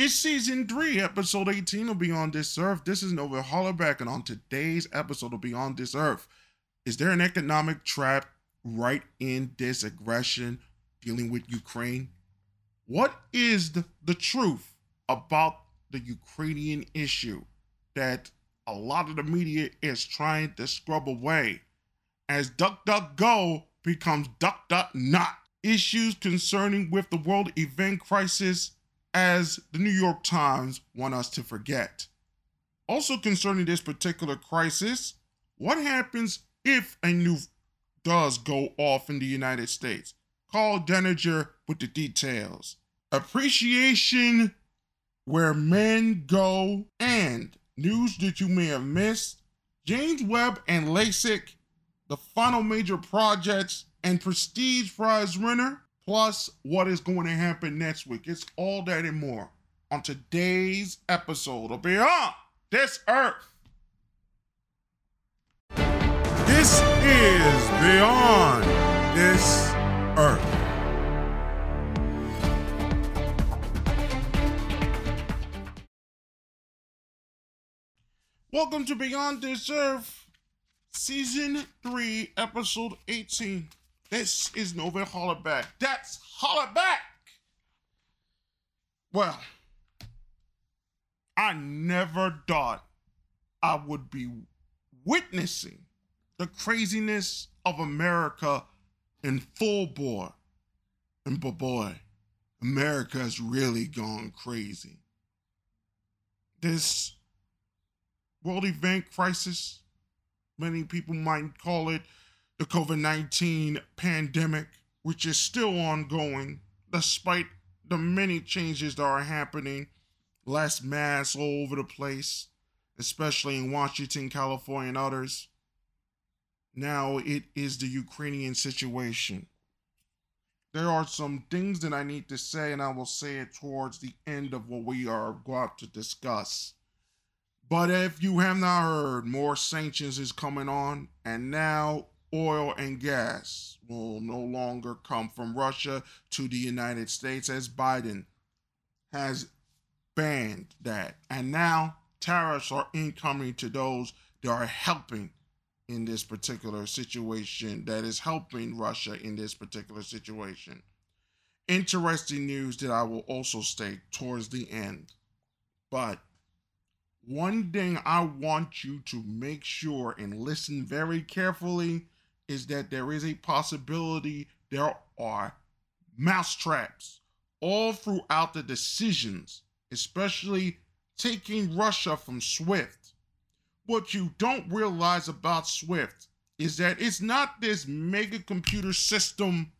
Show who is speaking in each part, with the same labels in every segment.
Speaker 1: It's season three, episode 18 of Beyond This Earth. This is Nova Hollaback, and on today's episode of Beyond This Earth, is there an economic trap right in this aggression dealing with Ukraine? What is the, the truth about the Ukrainian issue that a lot of the media is trying to scrub away as DuckDuckGo becomes DuckDuckNot? Issues concerning with the world event crisis as the New York Times want us to forget. Also concerning this particular crisis, what happens if a nuke does go off in the United States? Karl Denninger with the details. Appreciation where men go and news that you may have missed. James Webb and LASIK, the final major projects and prestige prize winner plus what is going to happen next week. It's all that and more on today's episode of Beyond This Earth. This is Beyond This Earth. Welcome to Beyond This Earth, Season 3, Episode 18. This is Nova Hollaback. That's Hollaback! Well, I never thought I would be witnessing the craziness of America in full bore. And boy, America has really gone crazy. This world event crisis, many people might call it the COVID 19 pandemic, which is still ongoing despite the many changes that are happening. Less masks all over the place, especially in Washington, California, and others. Now it is the Ukrainian situation. There are some things that I need to say, and I will say it towards the end of what we are going to discuss. But if you have not heard, more sanctions is coming on, and now oil and gas will no longer come from Russia to the United States as Biden has banned that. And now tariffs are incoming to those that are helping in this particular situation, that is helping Russia in this particular situation. Interesting news that I will also state towards the end. But one thing I want you to make sure and listen very carefully is that there is a possibility there are mousetraps all throughout the decisions, especially taking Russia from SWIFT. What you don't realize about SWIFT is that it's not this mega computer system.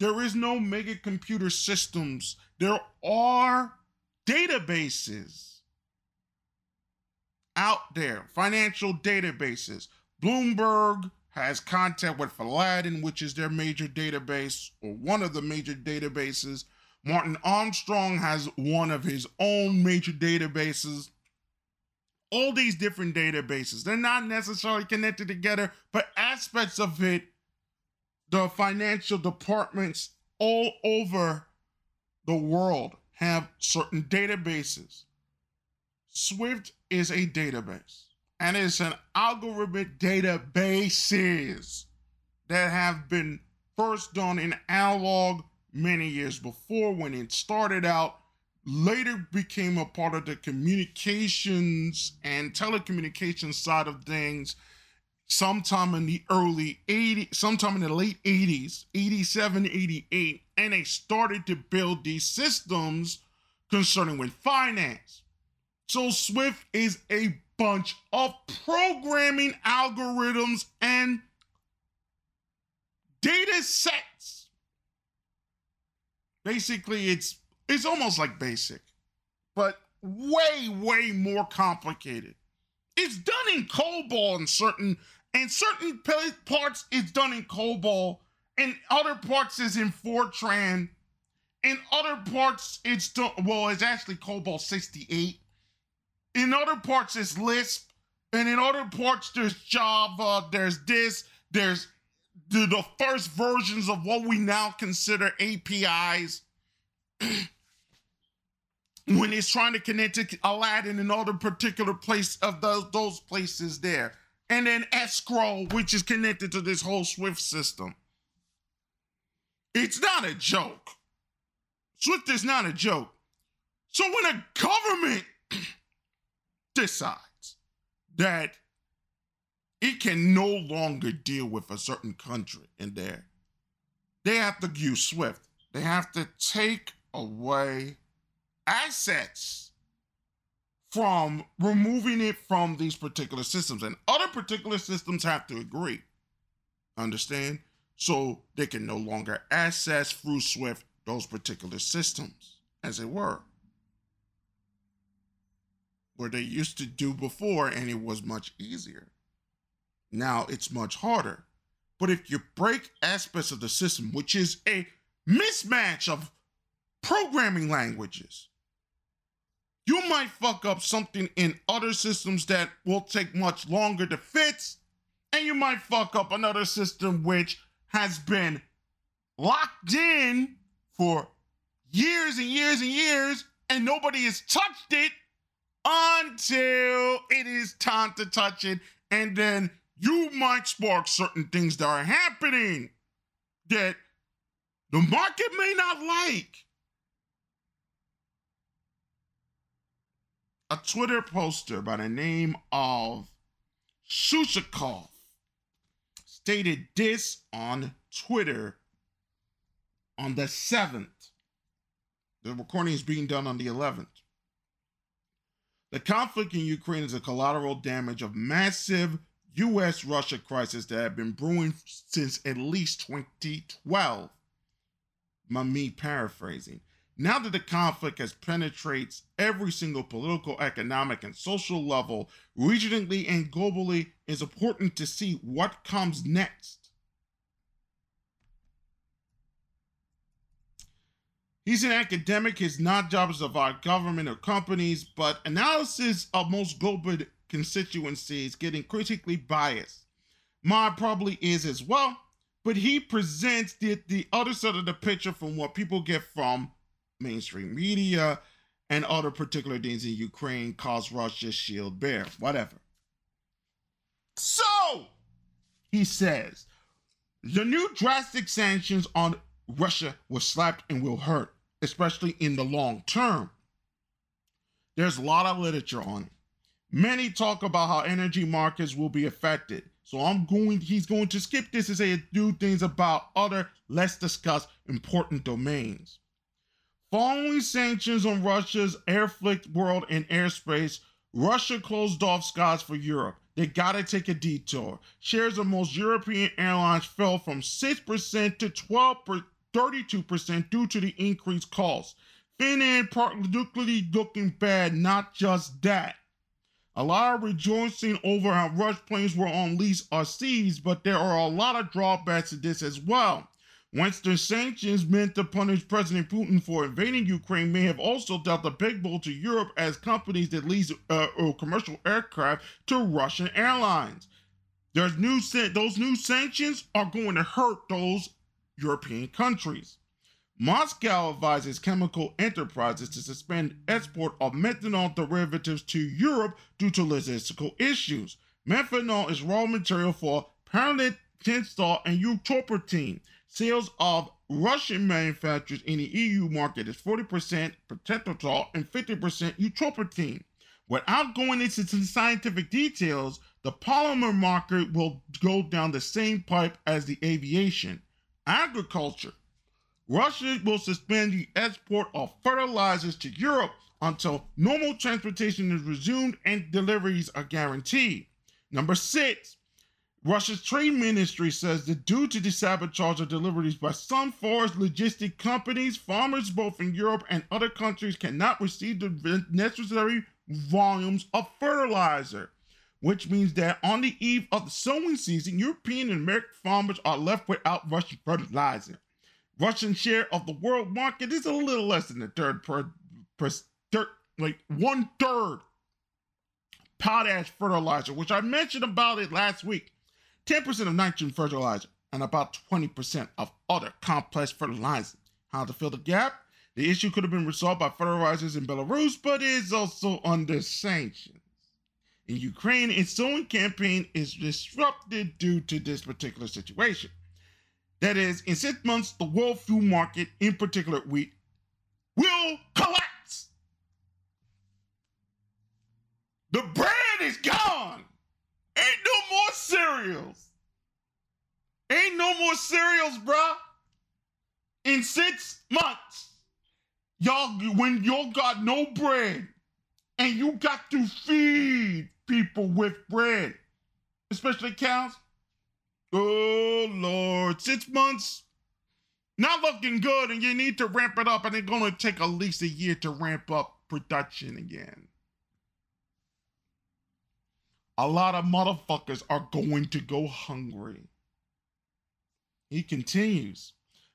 Speaker 1: There is no mega computer systems. There are databases out there, financial databases. Bloomberg, has contact with Aladdin, which is their major database or one of the major databases. Martin Armstrong has one of his own major databases. All these different databases, they're not necessarily connected together, but aspects of it, the financial departments all over the world have certain databases. Swift is a database and it's an algorithmic databases that have been first done in analog many years before when it started out later became a part of the communications and telecommunications side of things sometime in the early 80s sometime in the late 80s 87 88 and they started to build these systems concerning with finance. So swift is a bunch of programming algorithms and data sets. Basically, it's it's almost like basic, but way, way more complicated. It's done in COBOL in certain and certain parts it's done in COBOL, and other parts is in Fortran, in other parts it's done well, it's actually COBOL 68 in other parts it's Lisp, and in other parts there's Java, there's this, there's the, the first versions of what we now consider APIs. when it's trying to connect to Aladdin and other particular place of those those places there. And then escrow, which is connected to this whole Swift system. It's not a joke. Swift is not a joke. So when a government decides that it can no longer deal with a certain country in there, they have to use Swift. They have to take away assets from removing it from these particular systems. And other particular systems have to agree. Understand? So they can no longer access through Swift those particular systems, as it were. Where they used to do before, and it was much easier. Now it's much harder. But if you break aspects of the system, which is a mismatch of programming languages, you might fuck up something in other systems that will take much longer to fix, and you might fuck up another system which has been locked in for years and years and years, and nobody has touched it until it is time to touch it, and then you might spark certain things that are happening that the market may not like. a Twitter poster by the name of Shushakov stated this on Twitter on the 7th. The recording is being done on the 11th. The conflict in Ukraine is a collateral damage of massive US Russia crisis that had been brewing since at least 2012. My me paraphrasing. Now that the conflict has penetrates every single political, economic, and social level, regionally and globally, it's important to see what comes next. He's an academic. His not jobs of our government or companies, but analysis of most global constituencies getting critically biased. Mine probably is as well, but he presents the, the other side of the picture from what people get from mainstream media and other particular things in Ukraine cause Russia shield bear, whatever. So, he says, the new drastic sanctions on Russia will slap and will hurt, especially in the long term. There's a lot of literature on it. Many talk about how energy markets will be affected. So I'm going, he's going to skip this and say do things about other less discussed important domains. Following sanctions on Russia's airflight world and airspace, Russia closed off skies for Europe. They gotta take a detour. Shares of most European airlines fell from 6% to 12 32% due to the increased costs. Finland particularly looking bad, not just that. A lot of rejoicing over how Rush planes were on lease or seized, but there are a lot of drawbacks to this as well. Western sanctions meant to punish President Putin for invading Ukraine may have also dealt a big blow to Europe as companies that lease uh, commercial aircraft to Russian airlines. There's new those new sanctions are going to hurt those European countries. Moscow advises chemical enterprises to suspend export of methanol derivatives to Europe due to logistical issues. Methanol is raw material for permanent tinstol and eutropatine. Sales of Russian manufacturers in the EU market is 40% pentothal and 50% eutropatine. Without going into some scientific details, the polymer market will go down the same pipe as the aviation. Agriculture. Russia will suspend the export of fertilizers to Europe until normal transportation is resumed and deliveries are guaranteed. Number six, Russia's trade ministry says that due to the sabotage of deliveries by some forest logistic companies, farmers both in Europe and other countries cannot receive the necessary volumes of fertilizer, which means that on the eve of the sowing season, European and American farmers are left without Russian fertilizer. Russian share of the world market is a little less than a third per, per third, like one third potash fertilizer, which I mentioned about it last week. 10% of nitrogen fertilizer, and about 20% of other complex fertilizers. How to fill the gap? The issue could have been resolved by fertilizers in Belarus, but is also under sanctions. In Ukraine, its sowing campaign is disrupted due to this particular situation. That is, in six months, the world food market, in particular wheat, will collapse. The bread is gone. Ain't no more cereals. Ain't no more cereals, bruh. In six months, y'all, when y'all got no bread and you got to feed people with bread, especially cows. Oh, Lord. Six months, not looking good, and you need to ramp it up, and it's going to take at least a year to ramp up production again. A lot of motherfuckers are going to go hungry. He continues.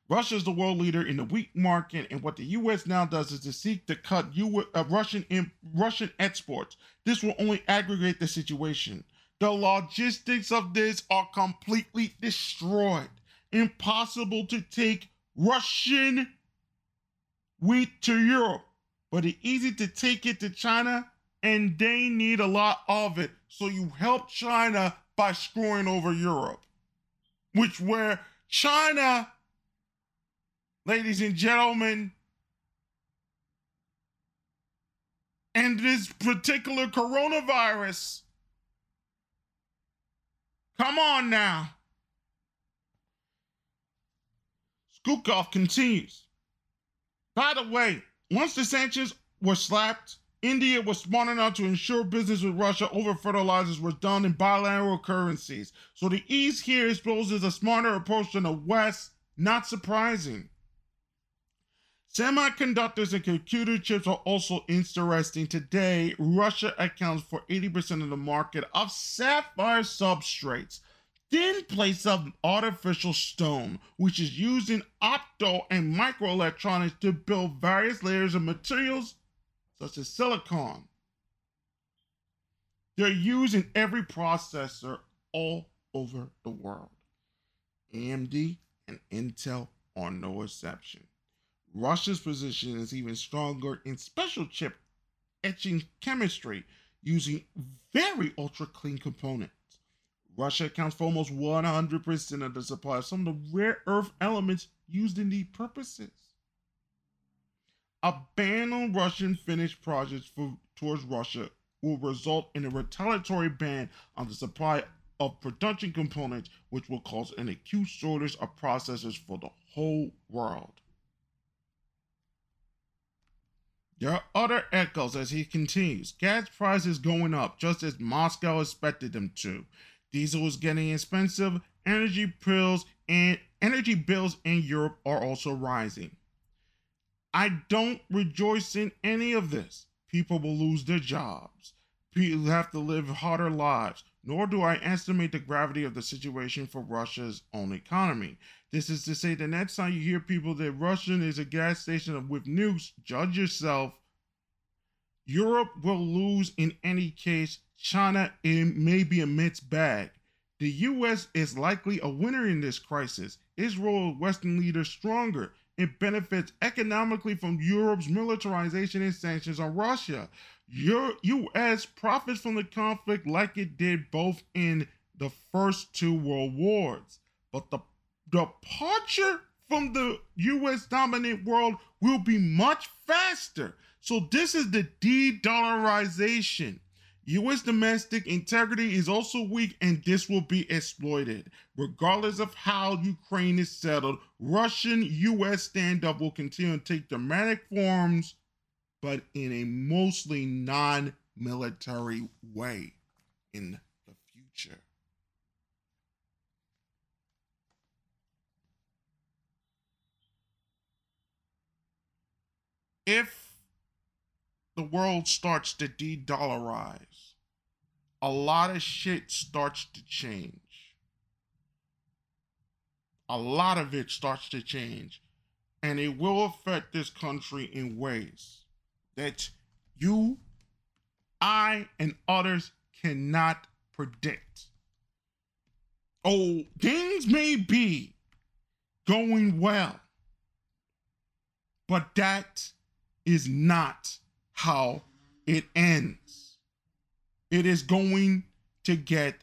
Speaker 1: Russia is the world leader in the wheat market, and what the U.S. now does is to seek to cut U- uh, Russian Russian exports. This will only aggravate the situation. The logistics of this are completely destroyed. Impossible to take Russian wheat to Europe, but it's easy to take it to China, and they need a lot of it. So you help China by screwing over Europe, which where China, ladies and gentlemen, and this particular coronavirus. Come on now. Skukov continues. By the way, once the sanctions were slapped, India was smart enough to ensure business with Russia over fertilizers was done in bilateral currencies. So the East here exposes a smarter approach than the West. Not surprising. Semiconductors and computer chips are also interesting. Today, Russia accounts for 80% of the market of sapphire substrates. Thin plates of artificial stone, which is used in opto and microelectronics to build various layers of materials such as silicon. They're used in every processor all over the world. AMD and Intel are no exception. Russia's position is even stronger in special chip etching chemistry using very ultra clean components. Russia accounts for almost 100% of the supply of some of the rare earth elements used in these purposes. A ban on Russian finished projects for, towards Russia will result in a retaliatory ban on the supply of production components, which will cause an acute shortage of processors for the whole world. There are other echoes as he continues. Gas prices going up just as Moscow expected them to. Diesel is getting expensive. Energy bills and energy bills in Europe are also rising. I don't rejoice in any of this. People will lose their jobs. People have to live harder lives. Nor do I estimate the gravity of the situation for Russia's own economy. This is to say, the next time you hear people that Russian is a gas station with nukes, judge yourself. Europe will lose in any case. China it may be a mixed bag. The U.S. is likely a winner in this crisis. Israel, Western leaders stronger. It benefits economically from Europe's militarization and sanctions on Russia. Your U.S. profits from the conflict like it did both in the first two world wars. But the departure from the U.S. dominant world will be much faster. So this is the de-dollarization. U.S. domestic integrity is also weak, and this will be exploited. Regardless of how Ukraine is settled, Russian U.S. standoff will continue to take dramatic forms, but in a mostly non military way in the future. If the world starts to de dollarize, a lot of shit starts to change. A lot of it starts to change. And it will affect this country in ways that you, I, and others cannot predict. Oh, things may be going well, But that is not how it ends. It is going to get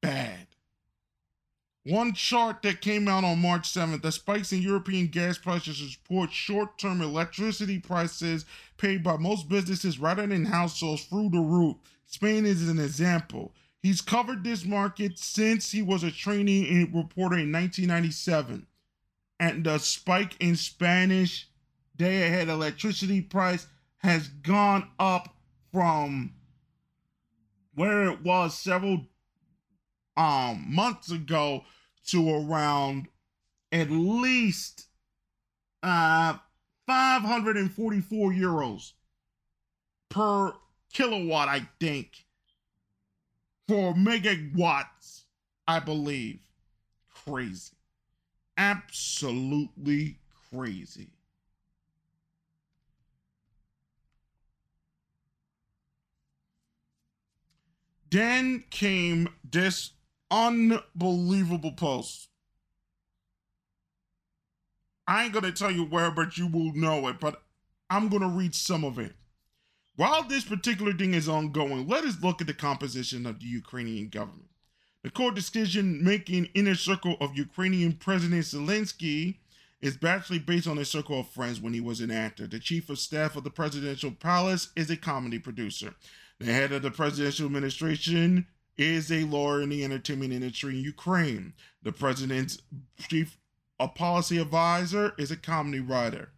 Speaker 1: bad. One chart that came out on March 7th, the spikes in European gas prices support short term electricity prices paid by most businesses rather than households through the roof. Spain is an example. He's covered this market since he was a trainee reporter in 1997. And the spike in Spanish day ahead electricity price has gone up from where it was several um months ago to around at least uh 544 euros per kilowatt I think. For megawatts I believe. Crazy. Absolutely crazy then came this unbelievable post. I ain't gonna tell you where, but you will know it. But I'm gonna read some of it. While this particular thing is ongoing, let us look at the composition of the Ukrainian government. The core decision making inner circle of Ukrainian President Zelensky is actually based on a circle of friends when he was an actor. The chief of staff of the presidential palace is a comedy producer. The head of the presidential administration is a lawyer in the entertainment industry in Ukraine. The president's chief a policy advisor is a comedy writer.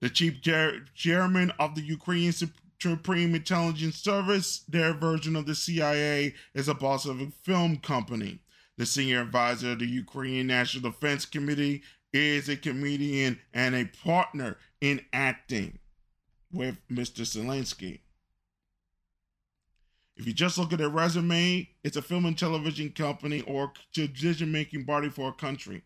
Speaker 1: The chief ger- chairman of the Ukrainian Supreme Intelligence Service, their version of the CIA, is a boss of a film company. The senior advisor of the Ukrainian National Defense Committee is a comedian and a partner in acting with Mr. Zelensky. If you just look at their resume, it's a film and television company or decision making body for a country.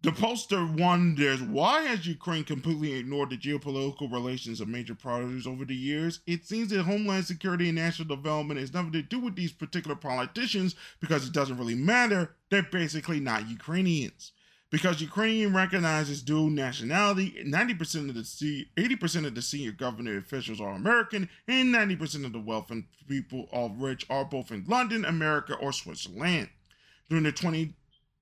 Speaker 1: The poster wonders why has Ukraine completely ignored the geopolitical relations of major priorities over the years? It seems that homeland security and national development has nothing to do with these particular politicians because it doesn't really matter. They're basically not Ukrainians because Ukrainian recognizes dual nationality. 90% of the 80% of the senior government officials are American, and 90% of the wealth and people of rich are both in London, America, or Switzerland. During the 20,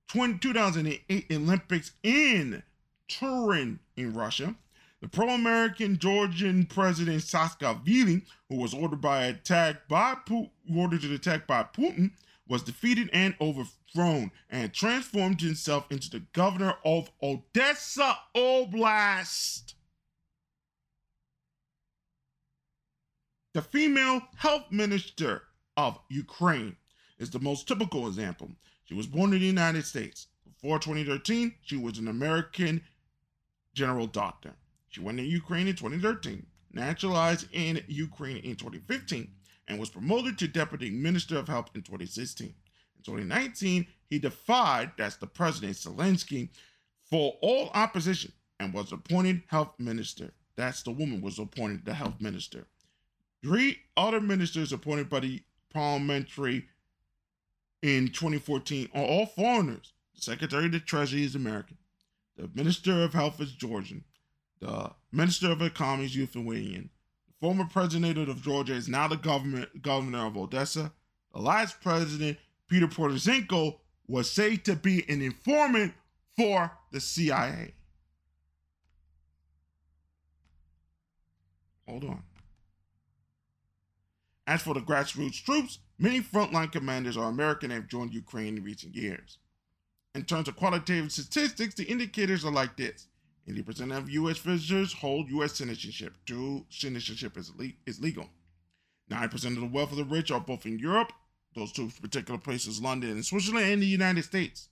Speaker 1: 20 2008 Olympics in Turin in Russia, the pro-American Georgian president Saakashvili, who was ordered by attack by Putin, ordered to attack by Putin, was defeated and overthrown and transformed himself into the governor of Odessa Oblast. The female health minister of Ukraine is the most typical example. She was born in the United States. Before 2013, she was an American general doctor. She went to Ukraine in 2013, naturalized in Ukraine in 2015, and was promoted to Deputy Minister of Health in 2016. In 2019, he defied, that's the President Zelensky, for all opposition and was appointed Health Minister. That's the woman was appointed the Health Minister. Three other ministers appointed by the parliamentary in 2014 are all foreigners. The Secretary of the Treasury is American. The Minister of Health is Georgian. The Minister of Economy is Lithuanian former president of Georgia, is now the government governor of Odessa. The last president, Peter Poroshenko, was said to be an informant for the CIA. Hold on. As for the grassroots troops, many frontline commanders are American and have joined Ukraine in recent years. In terms of qualitative statistics, the indicators are like this 80% of U.S. visitors hold U.S. citizenship. Dual citizenship is, le- is legal. 9% of the wealth of the rich are both in Europe, those two particular places, London and Switzerland, and the United States.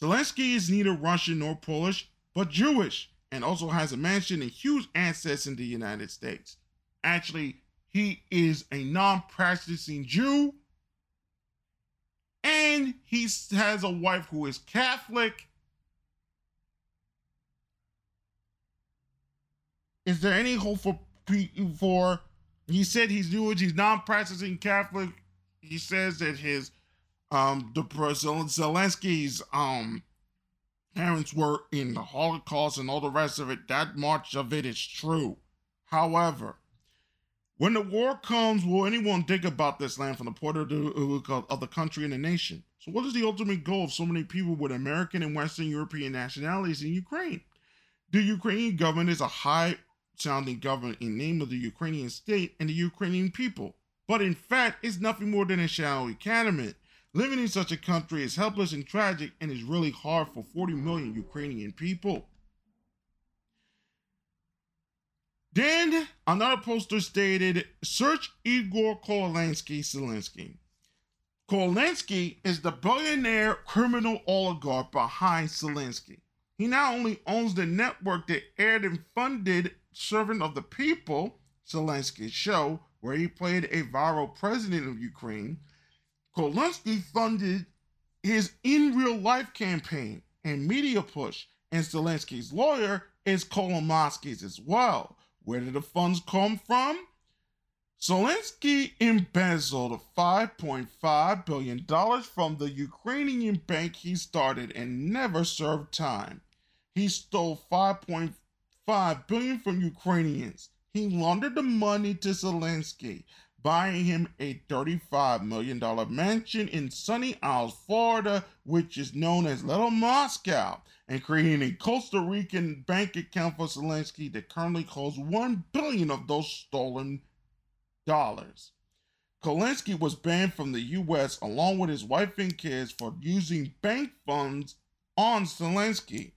Speaker 1: Zelensky is neither Russian nor Polish, but Jewish, and also has a mansion and huge assets in the United States. Actually, he is a non practicing Jew, and he has a wife who is Catholic Is there any hope for for? He said he's Jewish. He's non-practicing Catholic. He says that his um the President Zelensky's um parents were in the Holocaust and all the rest of it. That much of it is true. However, when the war comes, will anyone think about this land from the point of the, of the country and the nation? So, what is the ultimate goal of so many people with American and Western European nationalities in Ukraine? The Ukrainian government is a high sounding government in name of the Ukrainian state and the Ukrainian people, but in fact, it's nothing more than a shadowy cabinet. Living in such a country is helpless and tragic and is really hard for 40 million Ukrainian people. Then another poster stated, search Igor Kolansky Zelensky. Kolansky is the billionaire criminal oligarch behind Zelensky. He not only owns the network that aired and funded Servant of the People, Zelensky's show, where he played a viral president of Ukraine, Kolansky funded his in real life campaign and media push, and Zelensky's lawyer is Kolomoisky's as well. Where did the funds come from? Zelensky embezzled $5.5 billion from the Ukrainian bank he started and never served time. He stole 5.5 billion from Ukrainians. He laundered the money to Zelensky, buying him a $35 million mansion in Sunny Isles, Florida, which is known as Little Moscow, and creating a Costa Rican bank account for Zelensky that currently holds 1 billion of those stolen dollars. Kolansky was banned from the US along with his wife and kids for using bank funds on Zelensky.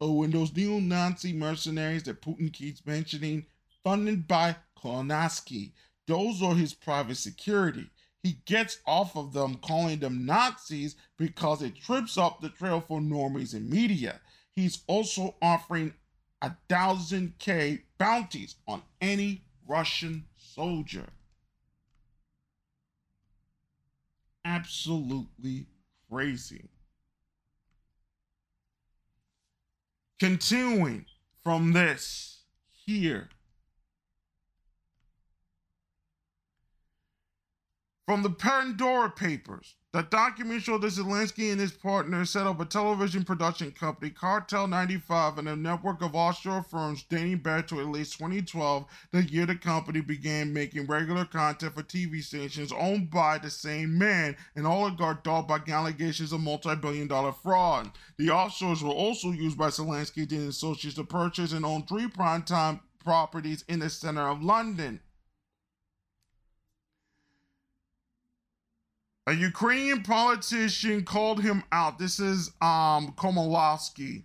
Speaker 1: Oh, and those neo Nazi mercenaries that Putin keeps mentioning, funded by Kolomoisky, those are his private security. He gets off of them calling them Nazis because it trips up the trail for normies and media. He's also offering a thousand K bounties on any Russian soldier. Absolutely crazy. Continuing from this here. From the Pandora Papers, the document showed that Zelensky and his partner set up a television production company, Kvartal 95, and a network of offshore firms dating back to at least 2012, the year the company began making regular content for TV stations owned by the same man, an oligarch dogged by allegations of multi billion dollar fraud. The offshores were also used by Zelensky and his associates to purchase and own three primetime properties in the center of London. A Ukrainian politician called him out. This is um Komolowski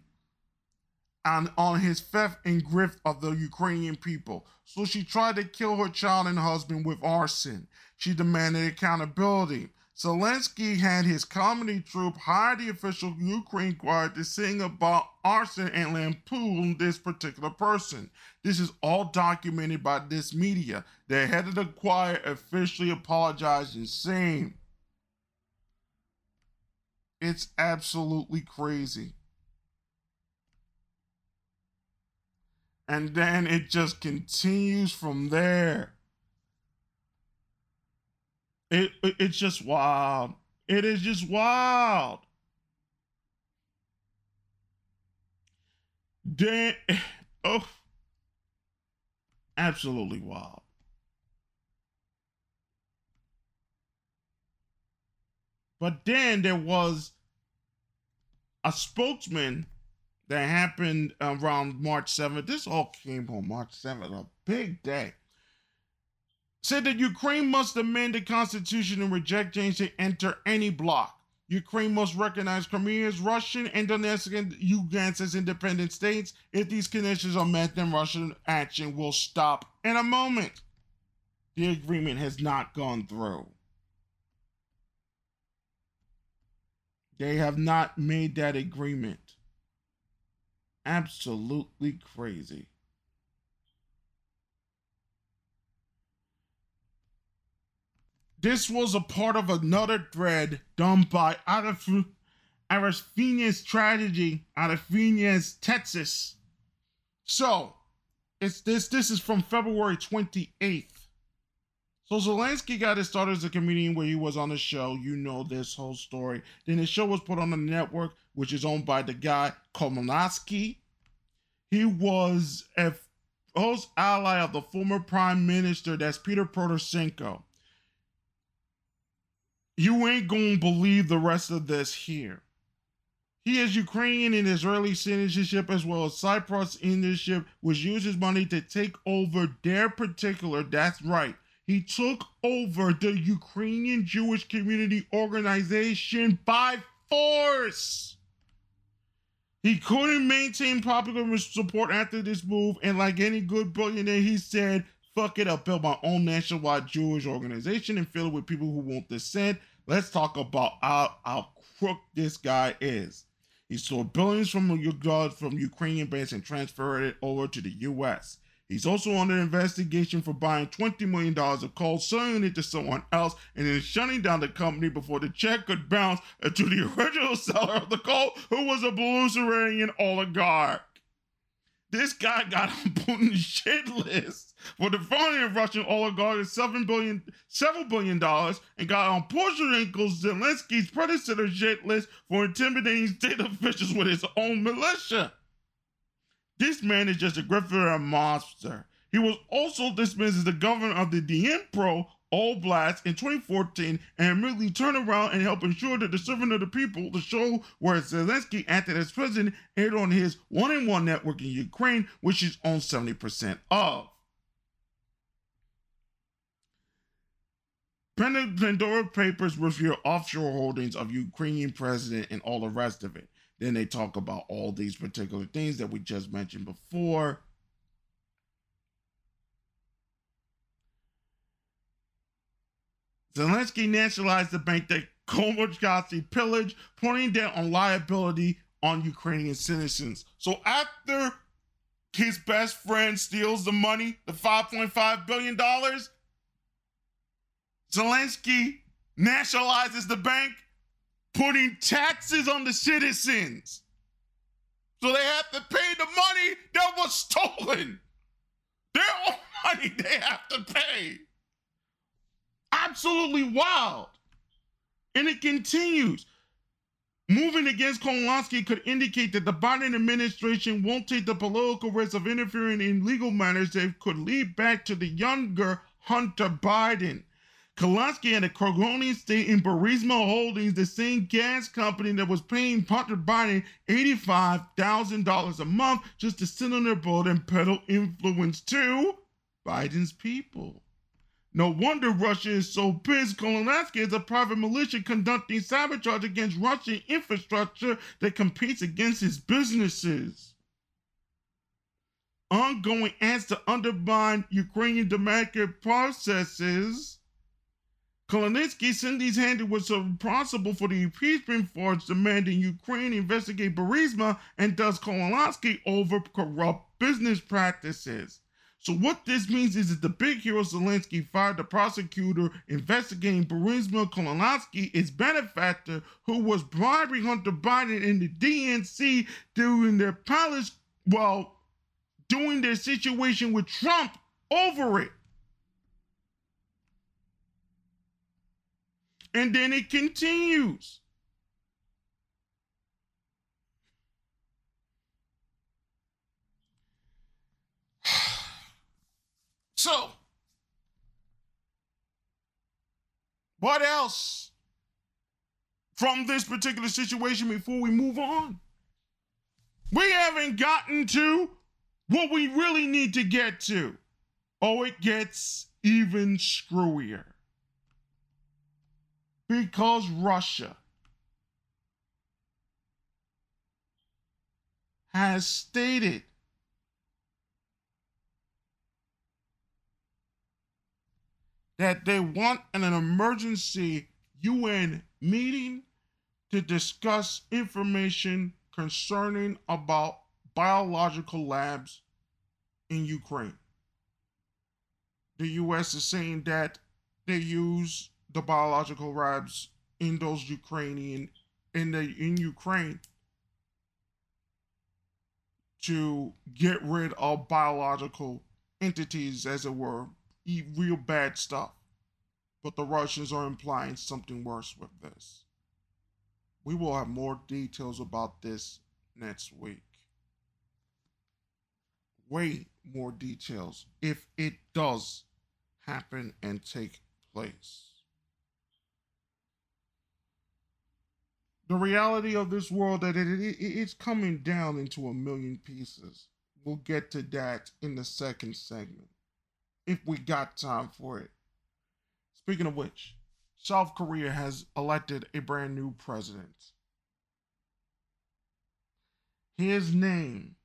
Speaker 1: and on his theft and grift of the Ukrainian people. So she tried to kill her child and husband with arson. She demanded accountability. Zelensky had his comedy troupe hire the official Ukraine choir to sing about arson and lampoon this particular person. This is all documented by this media. The head of the choir officially apologized and saying, it's absolutely crazy. And then it just continues from there. It, it it's just wild. It is just wild. Then oh absolutely wild. But then there was a spokesman that happened around March 7th. This all came on March 7th, a big day. Said that Ukraine must amend the constitution and reject change to enter any bloc. Ukraine must recognize Crimea as Russian and Donetsk and as independent states. If these conditions are met, then Russian action will stop in a moment. The agreement has not gone through. They have not made that agreement. Absolutely crazy. This was a part of another thread done by Aristophanes Tragedy, Aristophanes Texas. So, it's this this is from February 28th. So Zelensky got his start as a comedian where he was on the show. You know this whole story. Then the show was put on the network which is owned by the guy Komalansky. He was a close ally of the former prime minister, that's Peter Poroshenko. You ain't gonna believe the rest of this here. He has Ukrainian and Israeli citizenship as well as Cyprus citizenship, which uses money to take over their particular, that's right. He took over the Ukrainian Jewish Community Organization by force. He couldn't maintain popular support after this move, and like any good billionaire, he said, fuck it, I'll build my own nationwide Jewish organization and fill it with people who want dissent. Let's talk about how, how crook this guy is. He stole billions from from Ukrainian banks and transferred it over to the U.S. He's also under investigation for buying $20 million of coal, selling it to someone else, and then shutting down the company before the check could bounce to the original seller of the coal, who was a Belarusian oligarch. This guy got on Putin's shit list for funding of Russian oligarchs seven billion, several billion dollars, and got on Poroshenko Zelensky's predecessor shit list for intimidating state officials with his own militia. This man is just a grifter and a monster. He was also dismissed as the governor of the oblast in 2014 and immediately turned around and helped ensure that the servant of the people, the show where Zelensky acted as president, aired on his one in one network in Ukraine, which he's owned 70% of. Pandora Papers reveal offshore holdings of Ukrainian president and all the rest of it. Then they talk about all these particular things that we just mentioned before. Zelensky nationalized the bank that Komachkasi pillaged, pointing down on liability on Ukrainian citizens. So after his best friend steals the money, the $5.5 billion, Zelensky nationalizes the bank, putting taxes on the citizens. So they have to pay the money that was stolen. Their own money they have to pay. Absolutely wild. And it continues. Moving against Komalansky could indicate that the Biden administration won't take the political risk of interfering in legal matters that could lead back to the younger Hunter Biden. Komalansky and a Krogonian State in Burisma Holdings, the same gas company that was paying Hunter Biden $85,000 a month just to sit on their boat and peddle influence to Biden's people. No wonder Russia is so pissed. Komalansky is a private militia conducting sabotage against Russian infrastructure that competes against his businesses. Ongoing acts to undermine Ukrainian democratic processes Koloninsky Cindy's hand was responsible for the impeachment force demanding Ukraine investigate Burisma and does Komalansky over corrupt business practices. So what this means is that the big hero Zelensky fired the prosecutor investigating Burisma Komalansky, its benefactor, who was bribing Hunter Biden and the DNC during their palace, well, doing their situation with Trump over it. And then it continues. So, what else from this particular situation before we move on? We haven't gotten to what we really need to get to. Oh, it gets even screwier because Russia has stated that they want an emergency UN meeting to discuss information concerning about biological labs in Ukraine. The US is saying that they use the biological labs in those Ukrainian in the in Ukraine to get rid of biological entities, as it were, eat real bad stuff. But the Russians are implying something worse with this. we will have more details about this next week. Way more details if it does happen and take place. The reality of this world that it, it, it's coming down into a million pieces. We'll get to that in the second segment if we got time for it. Speaking of which, South Korea has elected a brand new president. His name.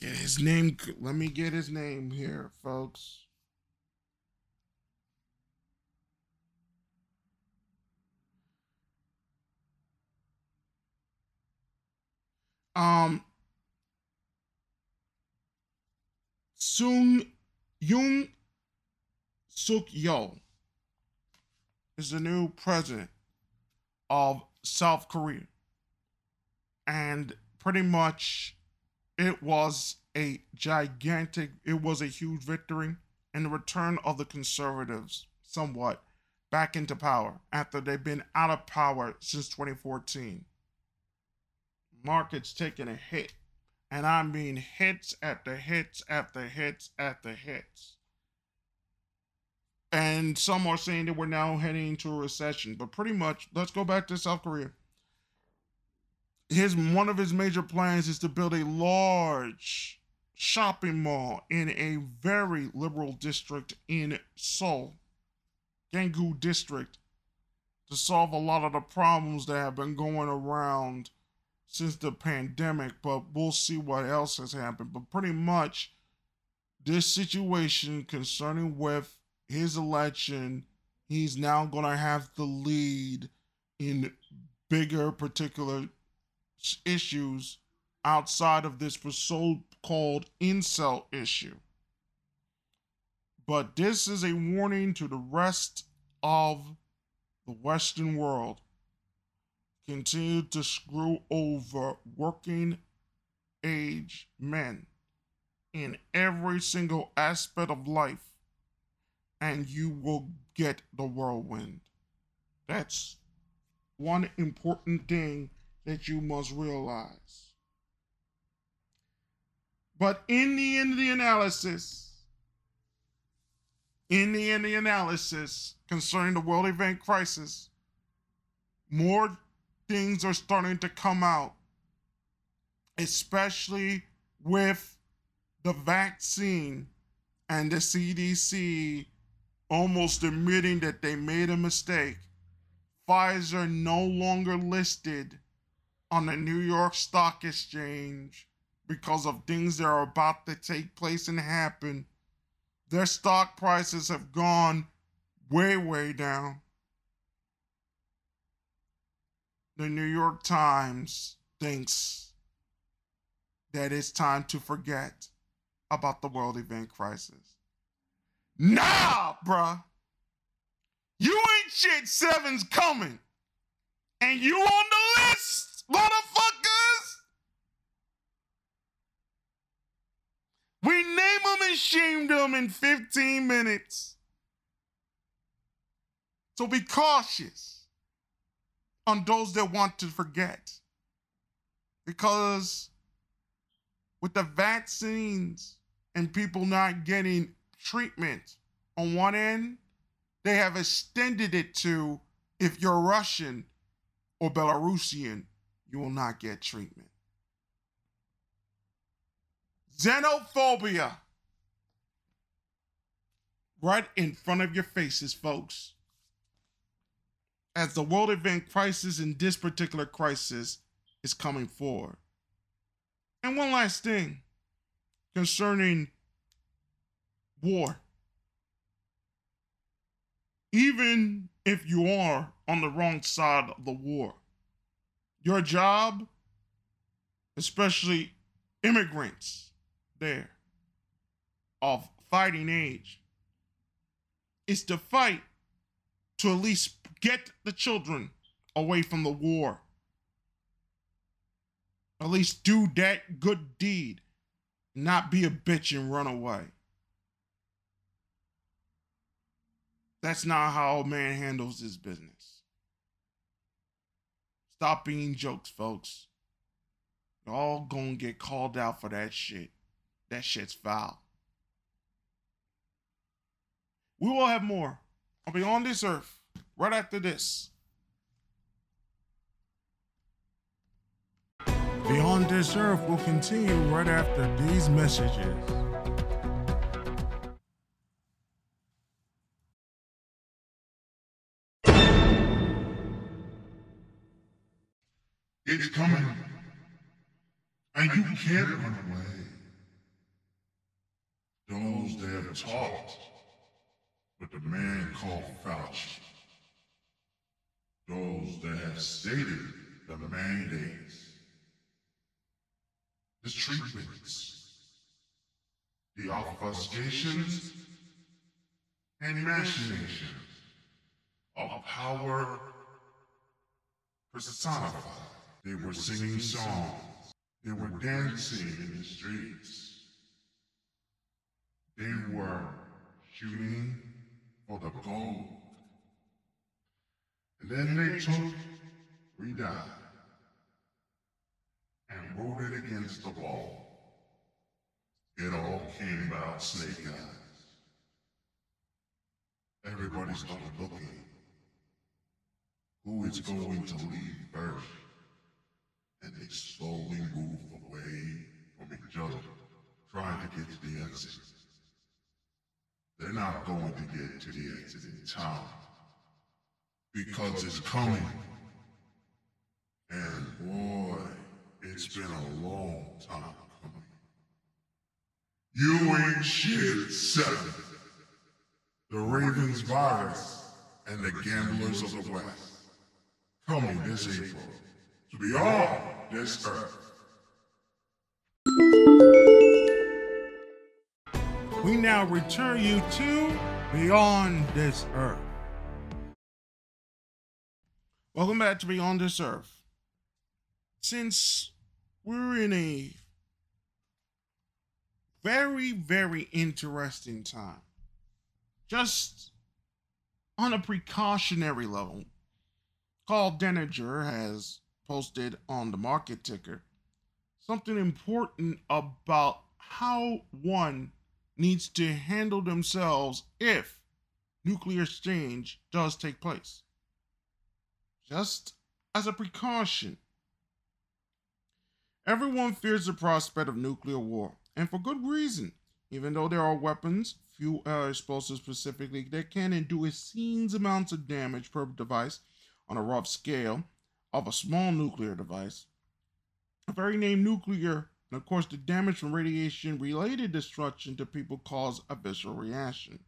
Speaker 1: Get his name. Let me get his name here, folks. Um, Sung Yoon Suk Yeol is the new president of South Korea. And pretty much it was a gigantic, it was a huge victory and the return of the conservatives somewhat back into power after they've been out of power since 2014. Markets taking a hit, and I mean hits after hits after hits after hits and some are saying that we're now heading into a recession. But pretty much, let's go back to South Korea. His one of his major plans is to build a large shopping mall in a very liberal district in Seoul, Ganggu district, to solve a lot of the problems that have been going around since the pandemic. But we'll see what else has happened. But pretty much, this situation concerning with his election, he's now going to have the lead in bigger particular issues outside of this so called incel issue. But this is a warning to the rest of the Western world. Continue to screw over working age men in every single aspect of life and you will get the whirlwind. That's one important thing that you must realize. But in the end of the analysis, in the end of the analysis concerning the world event crisis, more things are starting to come out, especially with the vaccine and the CDC almost admitting that they made a mistake. Pfizer no longer listed on the New York Stock Exchange because of things that are about to take place and happen. Their stock prices have gone way, way down. The New York Times thinks that it's time to forget about the world event crisis. Nah, bruh. You ain't shit. Seven's coming. And you on the list, motherfuckers. We name them and shame them in 15 minutes. So be cautious on those that want to forget. Because with the vaccines and people not getting treatment on one end, they have extended it to if you're Russian or Belarusian, you will not get treatment. Xenophobia. Right in front of your faces, folks. As the world event crisis in this particular crisis is coming forward. And one last thing concerning war. Even if you are on the wrong side of the war, your job, especially immigrants there of fighting age, is to fight to at least get the children away from the war. At least do that good deed, not be a bitch and run away. That's not how a man handles his business. Stop being jokes, folks. You're all gonna get called out for that shit. That shit's foul. We will have more. I'll be on this earth right after this. Beyond this earth will continue right after these messages.
Speaker 2: It's coming. And you can't run away. Those that have talked with the man called Fauci. Those that have stated the mandates, the treatments, the obfuscations, and machinations of power personified. They were singing songs. They were dancing in the streets. They were shooting for the gold. And then they took died and wrote it against the wall. It all came about snake eyes. Everybody started looking. Who is going to lead first? And they slowly moved away from each other, trying to get to the exit. They're not going to get to the exit in time. Because it's coming. And boy, it's been a long time coming. You ain't shit seven. The Ravens virus and the gamblers of the West. Coming this April to be beyond this earth.
Speaker 1: We now return you to Beyond This Earth. Welcome back to Beyond This Earth. Since we're in a very, very interesting time, just on a precautionary level, Karl Denninger has posted on the market ticker something important about how one needs to handle themselves if nuclear exchange does take place. Just as a precaution. Everyone fears the prospect of nuclear war, and for good reason. Even though there are weapons, few uh, explosives specifically, that can endure insane amounts of damage per device on a rough scale of a small nuclear device. The very name nuclear and of course, the damage from radiation related destruction to people cause a visceral reaction.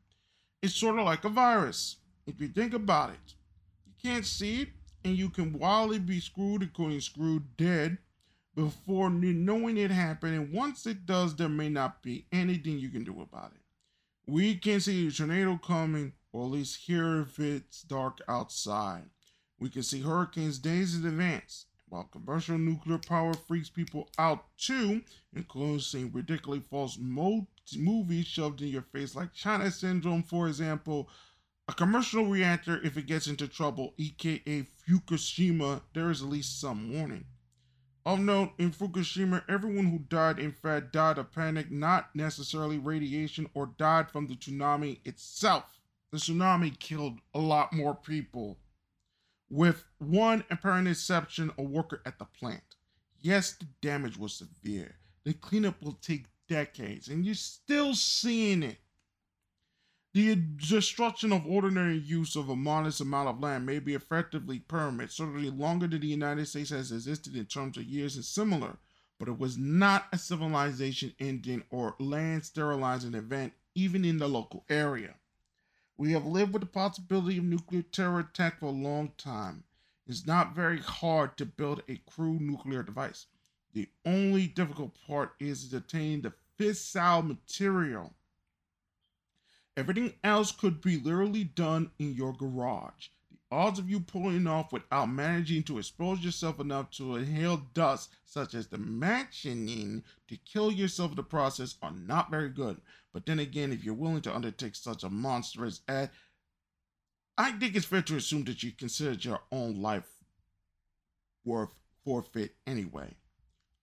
Speaker 1: It's sort of like a virus. If you think about it, you can't see it, and you can wildly be screwed, including screwed dead, before knowing it happened. And once it does, there may not be anything you can do about it. We can see a tornado coming, or at least hear if it's dark outside. We can see hurricanes days in advance while commercial nuclear power freaks people out too, including seeing ridiculously false mo- movies shoved in your face, like China Syndrome, for example. A commercial reactor, if it gets into trouble, aka Fukushima, there is at least some warning. Of note, in Fukushima, everyone who died, in fact, died of panic, not necessarily radiation, or died from the tsunami itself. The tsunami killed a lot more people with one apparent exception, a worker at the plant. Yes, the damage was severe. The cleanup will take decades, and you're still seeing it. The destruction of ordinary use of a modest amount of land may be effectively permanent, certainly longer than the United States has existed in terms of years and similar, but it was not a civilization ending or land sterilizing event, even in the local area. We have lived with the possibility of nuclear terror attack for a long time. It's not very hard to build a crude nuclear device. The only difficult part is attaining the fissile material. Everything else could be literally done in your garage. The odds of you pulling off without managing to expose yourself enough to inhale dust, such as the matching to kill yourself in the process, are not very good. But then again, if you're willing to undertake such a monstrous act, I think it's fair to assume that you considered your own life worth forfeit anyway.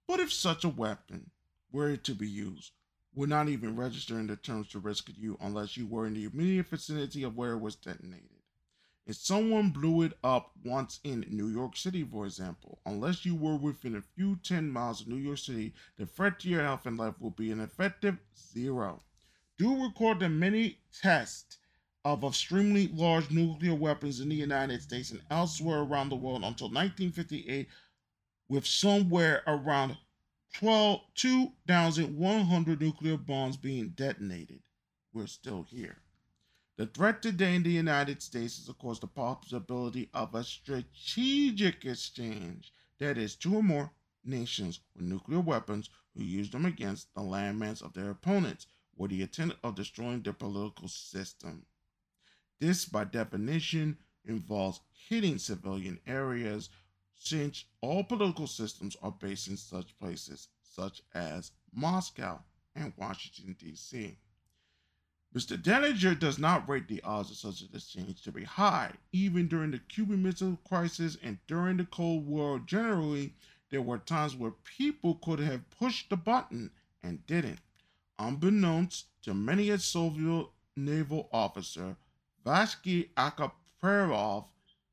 Speaker 1: But if such a weapon were to be used, would not even register in the terms to rescue you unless you were in the immediate vicinity of where it was detonated. If someone blew it up once in New York City, for example, unless you were within a few 10 miles of New York City, the threat to your health and life will be an effective zero. Do record the many tests of extremely large nuclear weapons in the United States and elsewhere around the world until 1958, with somewhere around 12, 2,100 nuclear bombs being detonated. We're still here. The threat today in the United States is, of course, the possibility of a strategic exchange, that is, two or more nations with nuclear weapons who use them against the landmass of their opponents with the intent of destroying their political system. This, by definition, involves hitting civilian areas since all political systems are based in such places, such as Moscow and Washington, D.C. Mr. Denninger does not rate the odds of such a exchange to be high. Even during the Cuban Missile Crisis and during the Cold War generally, there were times where people could have pushed the button and didn't. Unbeknownst to many a Soviet naval officer, Vasily Arkhipov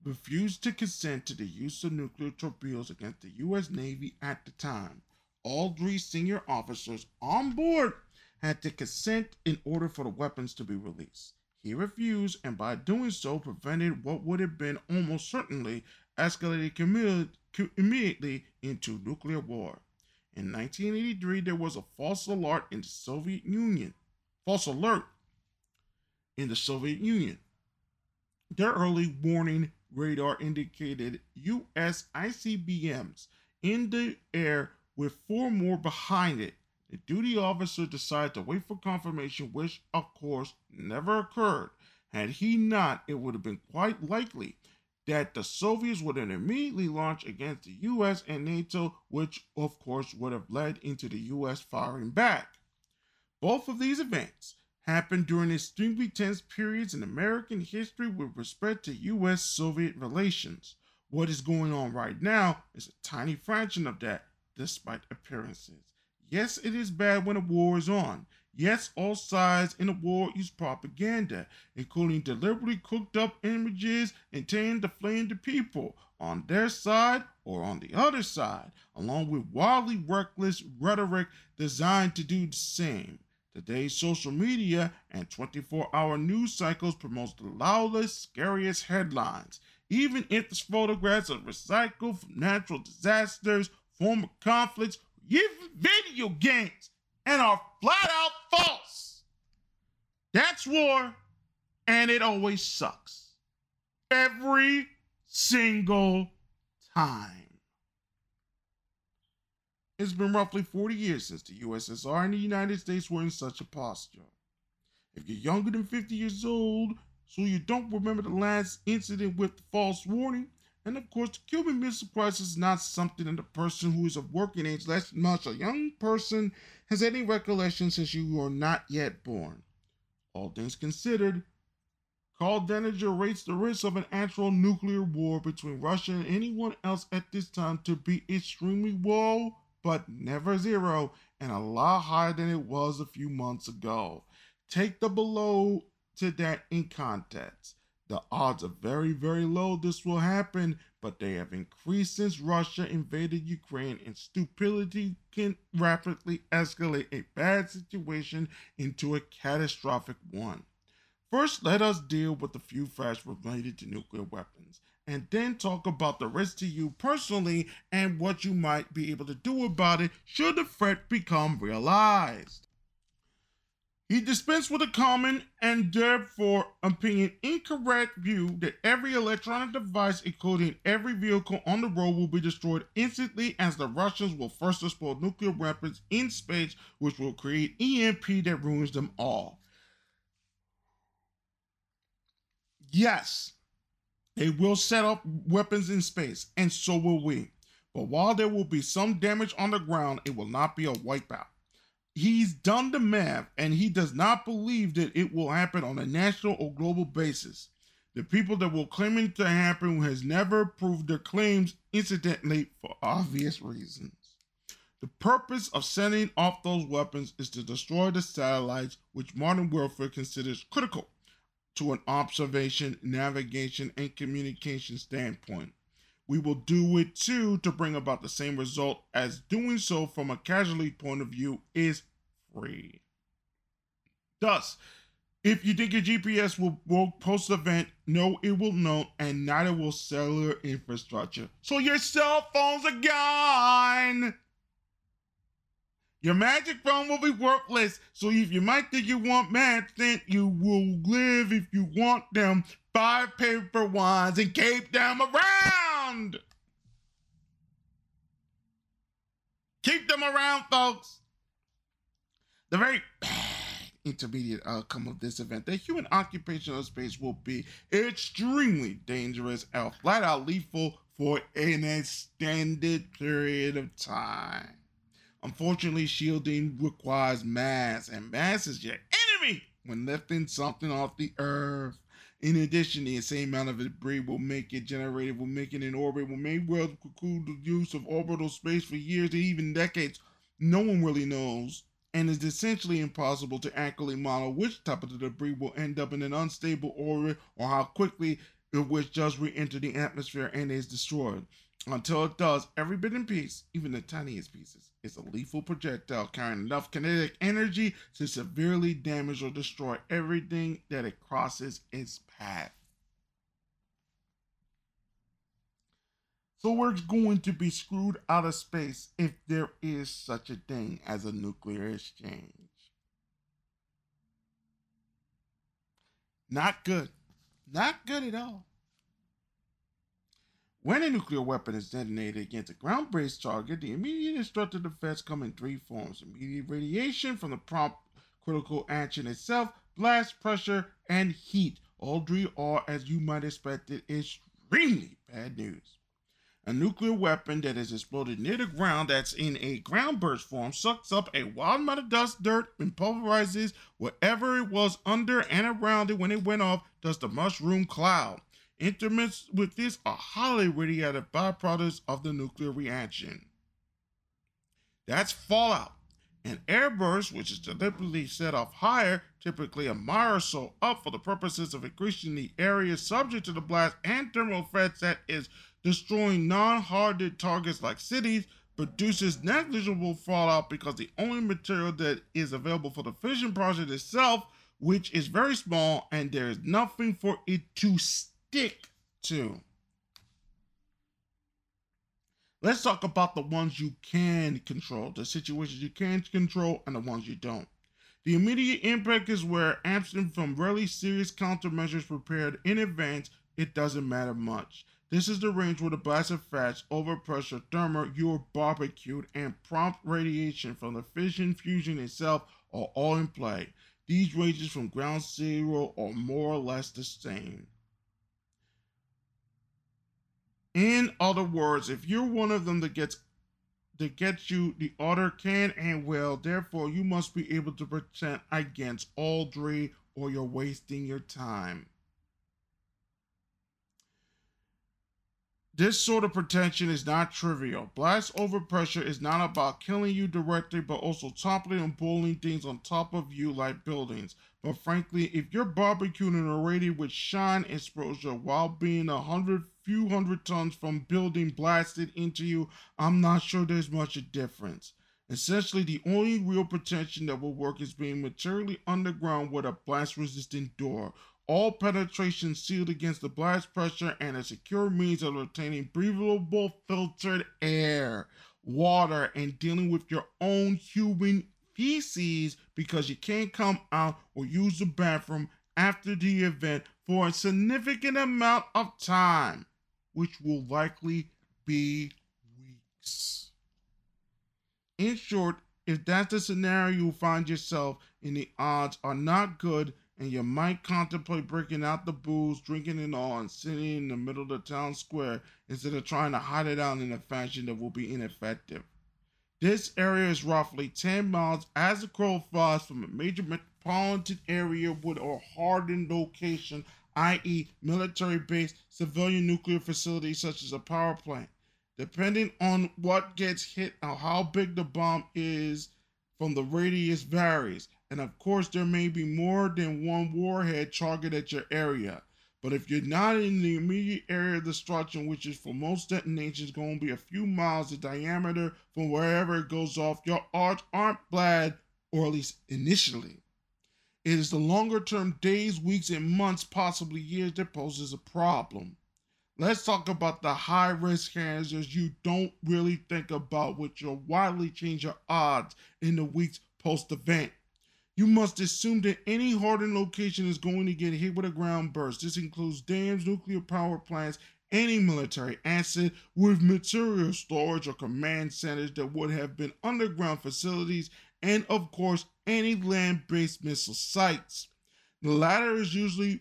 Speaker 1: refused to consent to the use of nuclear torpedoes against the U.S. Navy at the time. All three senior officers on board had to consent in order for the weapons to be released. He refused, and by doing so, prevented what would have been almost certainly escalated immediately into nuclear war. In 1983, there was a false alert in the Soviet Union. False alert in the Soviet Union. Their early warning radar indicated U.S. ICBMs in the air with four more behind it. The duty officer decided to wait for confirmation, which, of course, never occurred. Had he not, it would have been quite likely that the Soviets would immediately launch against the US and NATO, which, of course, would have led into the US firing back. Both of these events happened during extremely tense periods in American history with respect to US Soviet relations. What is going on right now is a tiny fraction of that, despite appearances. Yes, it is bad when a war is on. Yes, all sides in a war use propaganda, including deliberately cooked up images intended to flame the people on their side or on the other side, along with wildly reckless rhetoric designed to do the same. Today's social media and 24 hour news cycles promotes the loudest, scariest headlines, even if the photographs are recycled from natural disasters, former conflicts, video games, and are flat out false. That's war, and it always sucks. Every single time. It's been roughly 40 years since the USSR and the United States were in such a posture. If you're younger than 50 years old, so you don't remember the last incident with the false warning, and of course, the Cuban Missile Crisis is not something that a person who is of working age, less much a young person, has any recollection since you are not yet born. All things considered, Karl Denninger rates the risk of an actual nuclear war between Russia and anyone else at this time to be extremely low but never zero, and a lot higher than it was a few months ago. Take the below to that in context. The odds are very, very low this will happen, but they have increased since Russia invaded Ukraine, and stupidity can rapidly escalate a bad situation into a catastrophic one. First, let us deal with a few facts related to nuclear weapons and then talk about the risk to you personally and what you might be able to do about it should the threat become realized. He dispensed with a common and therefore opinion incorrect view that every electronic device, including every vehicle on the road, will be destroyed instantly as the Russians will first explode nuclear weapons in space, which will create EMP that ruins them all. Yes, they will set up weapons in space, and so will we. But while there will be some damage on the ground, it will not be a wipeout. He's done the math, and he does not believe that it will happen on a national or global basis. The people that will claim it to happen has never proved their claims, incidentally, for obvious reasons. The purpose of sending off those weapons is to destroy the satellites, which modern warfare considers critical to an observation, navigation, and communication standpoint. We will do it too to bring about the same result as doing so from a casualty point of view is free. Thus, if you think your GPS will, will post event, no, it will not, and neither will cellular infrastructure. So your cell phones are gone. Your magic phone will be worthless. So if you might think you want math, then you will live if you want them. Five paper wands and keep them around. Keep them around, folks. The very intermediate outcome of this event, the human occupation of space will be extremely dangerous and flat out lethal for an extended period of time. Unfortunately, shielding requires mass, and mass is your enemy when lifting something off the earth. In addition, the same amount of debris will make it generated, will make it in orbit, will make world cool the use of orbital space for years and even decades. No one really knows, and it's essentially impossible to accurately model which type of debris will end up in an unstable orbit or how quickly it will just re-enter the atmosphere and is destroyed. Until it does, every bit in piece, even the tiniest pieces, is a lethal projectile carrying enough kinetic energy to severely damage or destroy everything that it crosses its path. So we're going to be screwed out of space if there is such a thing as a nuclear exchange. Not good. Not good at all. When a nuclear weapon is detonated against a ground based target, the immediate destructive effects come in three forms immediate radiation from the prompt critical action itself, blast pressure, and heat. All three are, as you might expect, extremely bad news. A nuclear weapon that is exploded near the ground that's in a ground burst form sucks up a wild amount of dust, dirt, and pulverizes whatever it was under and around it when it went off, thus the mushroom cloud. Intermixed with this are highly radiated byproducts of the nuclear reaction. That's fallout. An airburst, which is deliberately set off higher, typically a mile or so up for the purposes of increasing the area subject to the blast and thermal effects that is destroying non-hardened targets like cities, produces negligible fallout because the only material that is available for the fission project itself, which is very small, and there is nothing for it to stick to. Let's talk about the ones you can control, the situations you can control, and the ones you don't. The immediate impact is where, absent from really serious countermeasures prepared in advance, it doesn't matter much. This is the range where the blast of overpressure, thermal, you barbecued, and prompt radiation from the fission fusion itself are all in play. These ranges from ground zero are more or less the same. In other words, if you're one of them that gets that gets you, the other can and will. Therefore, you must be able to protect against all three, or you're wasting your time. This sort of protection is not trivial. Blast overpressure is not about killing you directly, but also toppling and boiling things on top of you like buildings. But frankly, if you're barbecuing an already with shine exposure while being a hundred few hundred tons from building blasted into you, I'm not sure there's much a difference. Essentially, the only real protection that will work is being materially underground with a blast resistant door. All penetration sealed against the blast pressure and a secure means of obtaining breathable filtered air, water, and dealing with your own human feces because you can't come out or use the bathroom after the event for a significant amount of time which will likely be weeks. In short, if that's the scenario you find yourself in, the odds are not good, and you might contemplate breaking out the booze, drinking it all, and sitting in the middle of the town square instead of trying to hide it out in a fashion that will be ineffective. This area is roughly 10 miles as a crow flies from a major metropolitan area with a hardened location i.e., military base, civilian nuclear facilities such as a power plant. Depending on what gets hit or how big the bomb is from the radius varies. And of course, there may be more than one warhead targeted at your area. But if you're not in the immediate area of destruction, which is for most detonations going to be a few miles in diameter from wherever it goes off, your odds aren't bad, or at least initially. It is the longer term days, weeks, and months, possibly years, that poses a problem. Let's talk about the high risk hazards you don't really think about, which will widely change your odds in the weeks post event. You must assume that any hardened location is going to get hit with a ground burst. This includes dams, nuclear power plants, any military asset with material storage or command centers that would have been underground facilities, and of course, any land based missile sites. The latter is usually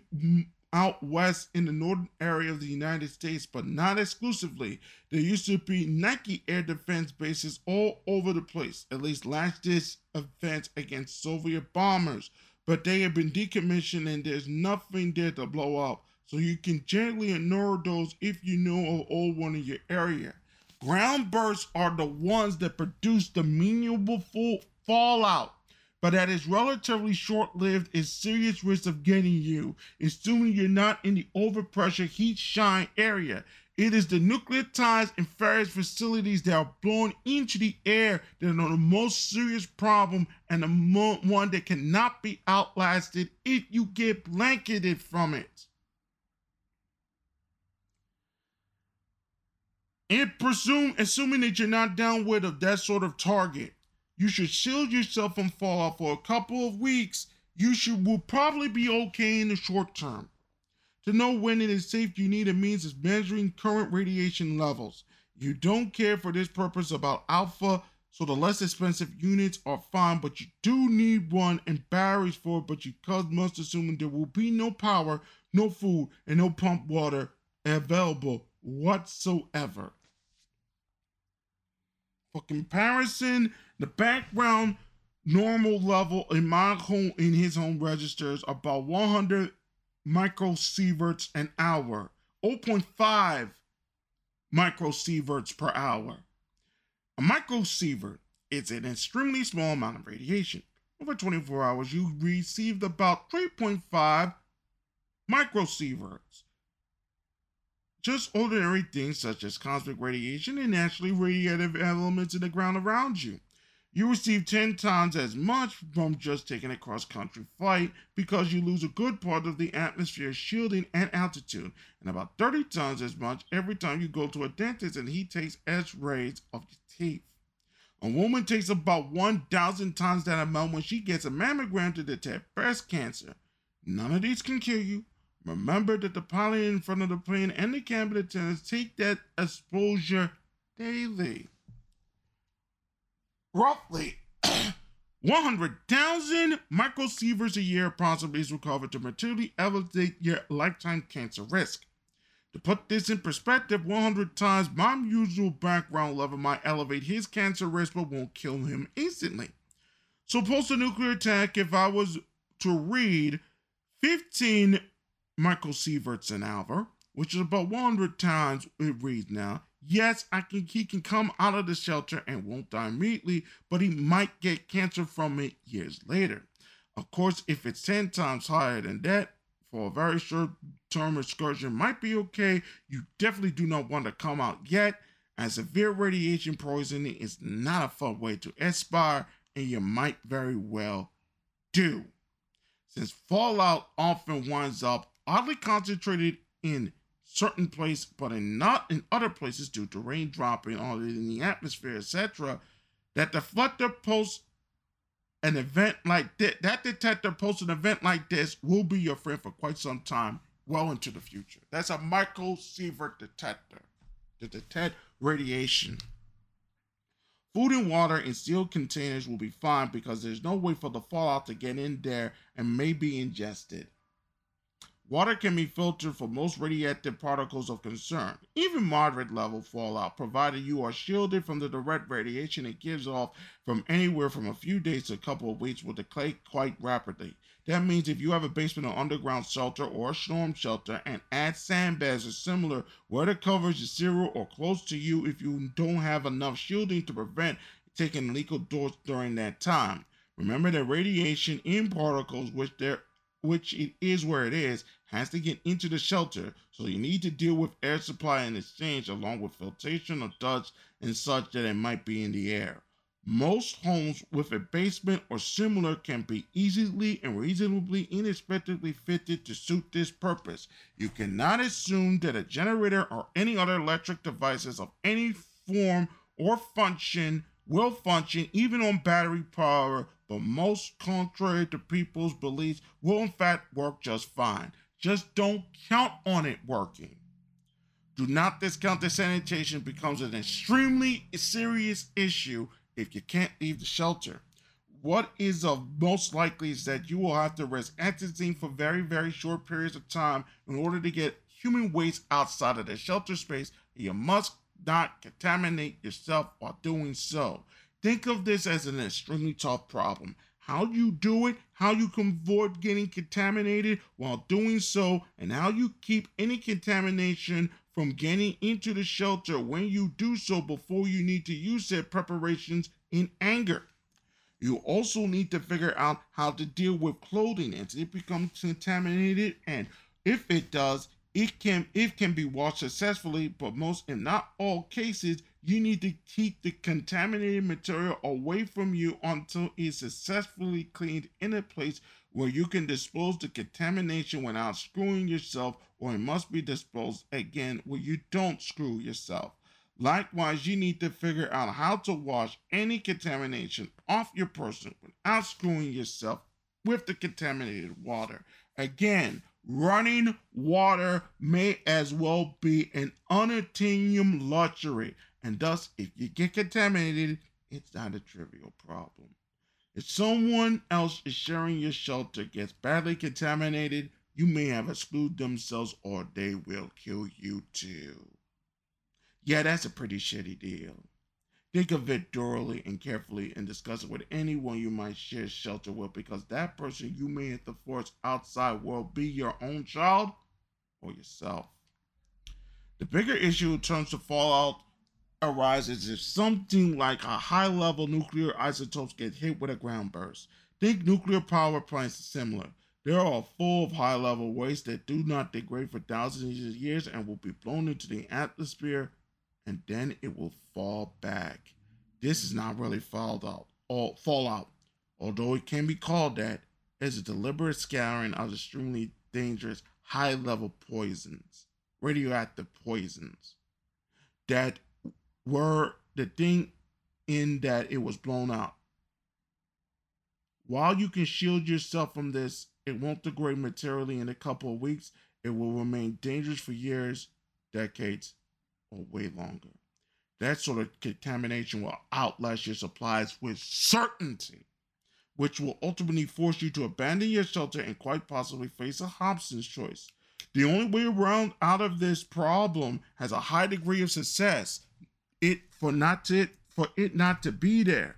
Speaker 1: out west in the northern area of the United States, but not exclusively. There used to be Nike air defense bases all over the place, at least last ditch offense against Soviet bombers, but they have been decommissioned and there's nothing there to blow up. So you can gently ignore those if you know of old one in your area. Ground bursts are the ones that produce the meaningful fallout but that is relatively short lived is serious risk of getting you, assuming you're not in the overpressure heat shine area. It is the nucleotides and ferrous facilities that are blown into the air that are the most serious problem and the mo- one that cannot be outlasted if you get blanketed from it. And presume, assuming that you're not downwind of that sort of target, you should shield yourself from fallout for a couple of weeks. You should will probably be okay in the short term. To know when it is safe, you need a means of measuring current radiation levels. You don't care for this purpose about alpha, so the less expensive units are fine, but you do need one and batteries for it, but you must assume there will be no power, no food, and no pump water available whatsoever. For comparison, the background normal level in my home in his home registers about 100 microsieverts an hour, 0.5 microsieverts per hour. A microsievert is an extremely small amount of radiation. Over 24 hours, you received about 3.5 microsieverts just ordinary things such as cosmic radiation and naturally radiative elements in the ground around you. You receive 10 times as much from just taking a cross country flight because you lose a good part of the atmosphere shielding and altitude, and about 30 times as much every time you go to a dentist and he takes x rays of your teeth. A woman takes about 1,000 times that amount when she gets a mammogram to detect breast cancer. None of these can kill you, Remember that the pilot in front of the plane and the cabin attendants take that exposure daily. Roughly 100,000 microsieverts a year possibly is recovered to materially elevate your lifetime cancer risk. To put this in perspective, 100 times my usual background level might elevate his cancer risk but won't kill him instantly. So, post a nuclear attack, if I was to read 15 microsieverts an hour, which is about 100 times it reads now. Yes, I can he can come out of the shelter and won't die immediately, but he might get cancer from it years later. Of course, if it's 10 times higher than that, for a very short term excursion might be okay. You definitely do not want to come out yet, as severe radiation poisoning is not a fun way to expire, and you might very well do. Since fallout often winds up oddly concentrated in certain place, but in not in other places due to rain dropping on in the atmosphere, etc. That the deflector posts an event like this, that detector posts an event like this will be your friend for quite some time, well into the future. That's a microsievert detector to detect radiation. Food and water in sealed containers will be fine because there's no way for the fallout to get in there and may be ingested. Water can be filtered for most radioactive particles of concern, even moderate level fallout, provided you are shielded from the direct radiation it gives off from anywhere from a few days to a couple of weeks will decay quite rapidly. That means if you have a basement or underground shelter or a storm shelter and add sandbags or similar where the coverage is zero or close to you if you don't have enough shielding to prevent taking lethal dose during that time. Remember that radiation in particles, which there which it is where it is, has to get into the shelter, so you need to deal with air supply and exchange along with filtration of dust and such that it might be in the air. Most homes with a basement or similar can be easily and reasonably inexpensively fitted to suit this purpose. You cannot assume that a generator or any other electric devices of any form or function will function even on battery power but most, contrary to people's beliefs, will in fact work just fine. Just don't count on it working. Do not discount that sanitation becomes an extremely serious issue if you can't leave the shelter. What is of most likely is that you will have to risk atrazine for very, very short periods of time in order to get human waste outside of the shelter space. You must not contaminate yourself while doing so. Think of this as an extremely tough problem. How you do it, how you can avoid getting contaminated while doing so, and how you keep any contamination from getting into the shelter when you do so before you need to use said preparations in anger. You also need to figure out how to deal with clothing as it becomes contaminated, and if it does, it can it can be washed successfully, but most if not all cases, you need to keep the contaminated material away from you until it's successfully cleaned in a place where you can dispose the contamination without screwing yourself, or it must be disposed again where you don't screw yourself. Likewise, you need to figure out how to wash any contamination off your person without screwing yourself with the contaminated water. Again, running water may as well be an unattainable luxury and thus, if you get contaminated, it's not a trivial problem. If someone else is sharing your shelter gets badly contaminated, you may have excluded themselves or they will kill you too. Yeah, that's a pretty shitty deal. Think of it thoroughly and carefully and discuss it with anyone you might share shelter with because that person you may force outside world be your own child or yourself. The bigger issue turns to fallout arises if something like a high level nuclear isotopes get hit with a ground burst. Think nuclear power plants are similar. They are full of high level waste that do not degrade for thousands of years and will be blown into the atmosphere and then it will fall back. This is not really fallout, fallout, although it can be called that, as a deliberate scattering of extremely dangerous high level poisons, radioactive poisons, that were the thing in that it was blown out. While you can shield yourself from this, it won't degrade materially in a couple of weeks. It will remain dangerous for years, decades, way longer. That sort of contamination will outlast your supplies with certainty, which will ultimately force you to abandon your shelter and quite possibly face a Hobson's choice. The only way around out of this problem has a high degree of success it for not to for it not to be there.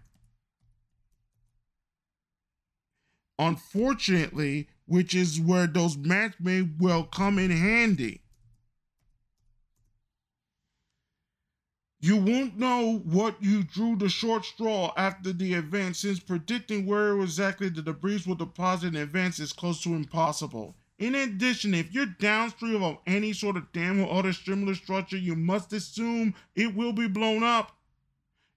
Speaker 1: Unfortunately, which is where those maps may well come in handy. You won't know what you drew the short straw after the event, since predicting where exactly the debris will deposit in advance is close to impossible. In addition, if you're downstream of any sort of dam or other similar structure, you must assume it will be blown up.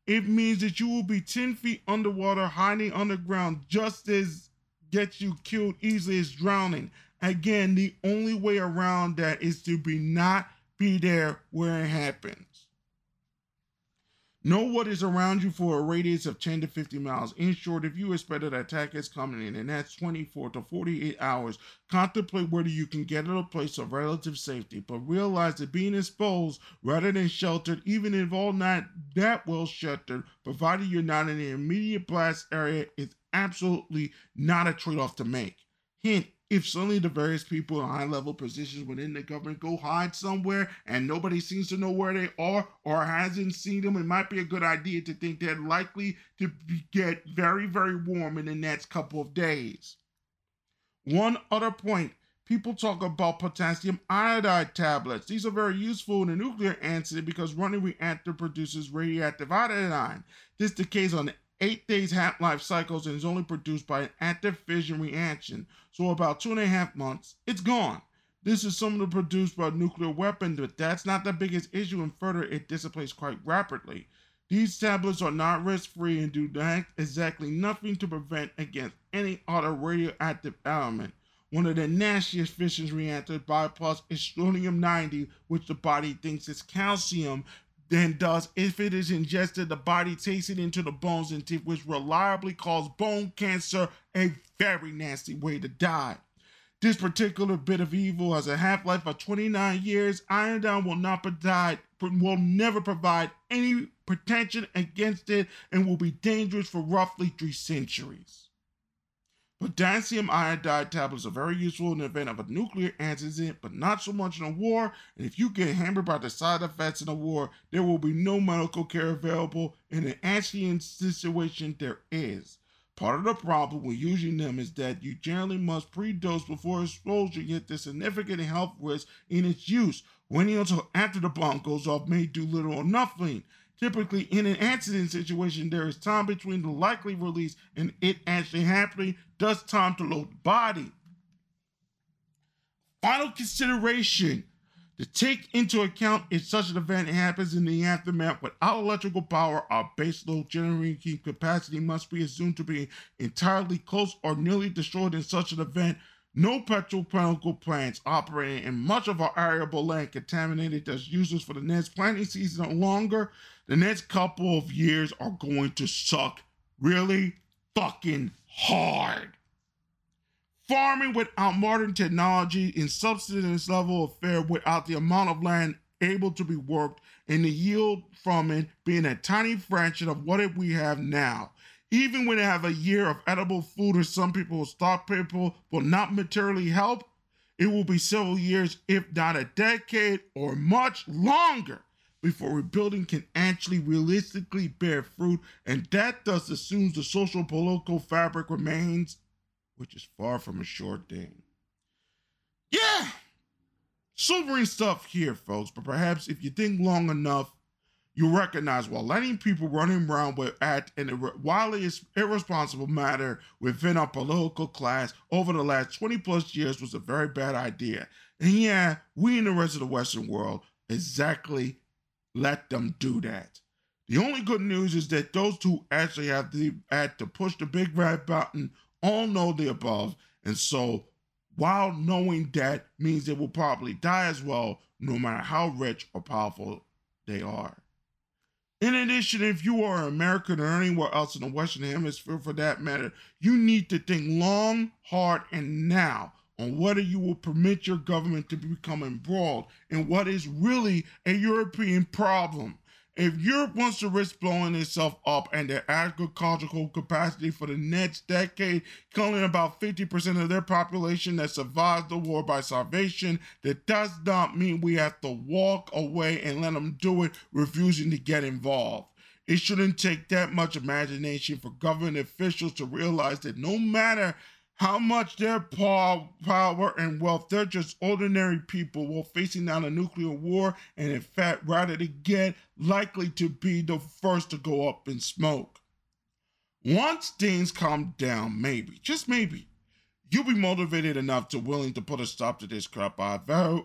Speaker 1: It means that you will be 10 feet underwater, hiding underground, just as gets you killed easily as drowning. Again, the only way around that is to be not be there where it happens. Know what is around you for a radius of 10 to 50 miles. In short, if you expect an attack is coming in and that's 24 to 48 hours, contemplate whether you can get to a place of relative safety, but realize that being exposed rather than sheltered, even if all not that well sheltered, provided you're not in the immediate blast area, is absolutely not a trade off to make. Hint, if suddenly the various people in high level positions within the government go hide somewhere and nobody seems to know where they are or hasn't seen them, it might be a good idea to think they're likely to get very, very warm in the next couple of days. One other point people talk about potassium iodide tablets. These are very useful in a nuclear incident because running reactor produces radioactive iodine. This decays on eight days half-life cycles and is only produced by an active fission reaction. So about two and a half months, it's gone. This is similar produced by a nuclear weapon, but that's not the biggest issue, and further, it dissipates quite rapidly. These tablets are not risk-free and do not exactly nothing to prevent against any other radioactive element. One of the nastiest fission reactors bypass is strontium-90, which the body thinks is calcium, than does if it is ingested, the body takes it into the bones and teeth, which reliably cause bone cancer, a very nasty way to die. This particular bit of evil has a half-life of 29 years. Iodine will not provide, will never provide any protection against it and will be dangerous for roughly three centuries. Potassium iodide tablets are very useful in the event of a nuclear accident, but not so much in a war. And if you get hammered by the side effects in a war, there will be no medical care available. In an accident situation, there is. Part of the problem with using them is that you generally must pre-dose before exposure, yet there's significant health risk in its use. Waiting until after the bomb goes off may do little or nothing. Typically, in an accident situation, there is time between the likely release and it actually happening, thus time to load the body. Final consideration to take into account if such an event happens in the aftermath without electrical power, our baseload generating capacity must be assumed to be entirely close or nearly destroyed in such an event no petrochemical plants operating in much of our arable land contaminated as useless for the next planting season or longer. The next couple of years are going to suck really fucking hard. Farming without modern technology in subsistence level affair without the amount of land able to be worked and the yield from it being a tiny fraction of what we have now. Even when they have a year of edible food, or some people stop people will not materially help, it will be several years, if not a decade or much longer, before rebuilding can actually realistically bear fruit, and that thus assumes the social political fabric remains, which is far from a sure thing. Yeah, sobering stuff here, folks, but perhaps if you think long enough, you recognize while letting people running around with at an wildly irresponsible matter within our political class over the last 20 plus years was a very bad idea. And yeah, we in the rest of the Western world exactly let them do that. The only good news is that those who actually have the had to push the big red button all know the above, and so while knowing that means they will probably die as well, no matter how rich or powerful they are. In addition, if you are American or anywhere else in the Western Hemisphere for that matter, you need to think long, hard, and now on whether you will permit your government to become embroiled in what is really a European problem if Europe wants to risk blowing itself up and their agricultural capacity for the next decade, killing about 50% of their population that survives the war by starvation, that does not mean we have to walk away and let them do it, refusing to get involved. It shouldn't take that much imagination for government officials to realize that no matter how much their power and wealth. They're just ordinary people while facing down a nuclear war, and in fact, rather to get likely to be the first to go up in smoke. Once things calm down, maybe, just maybe, you'll be motivated enough to willing to put a stop to this crap by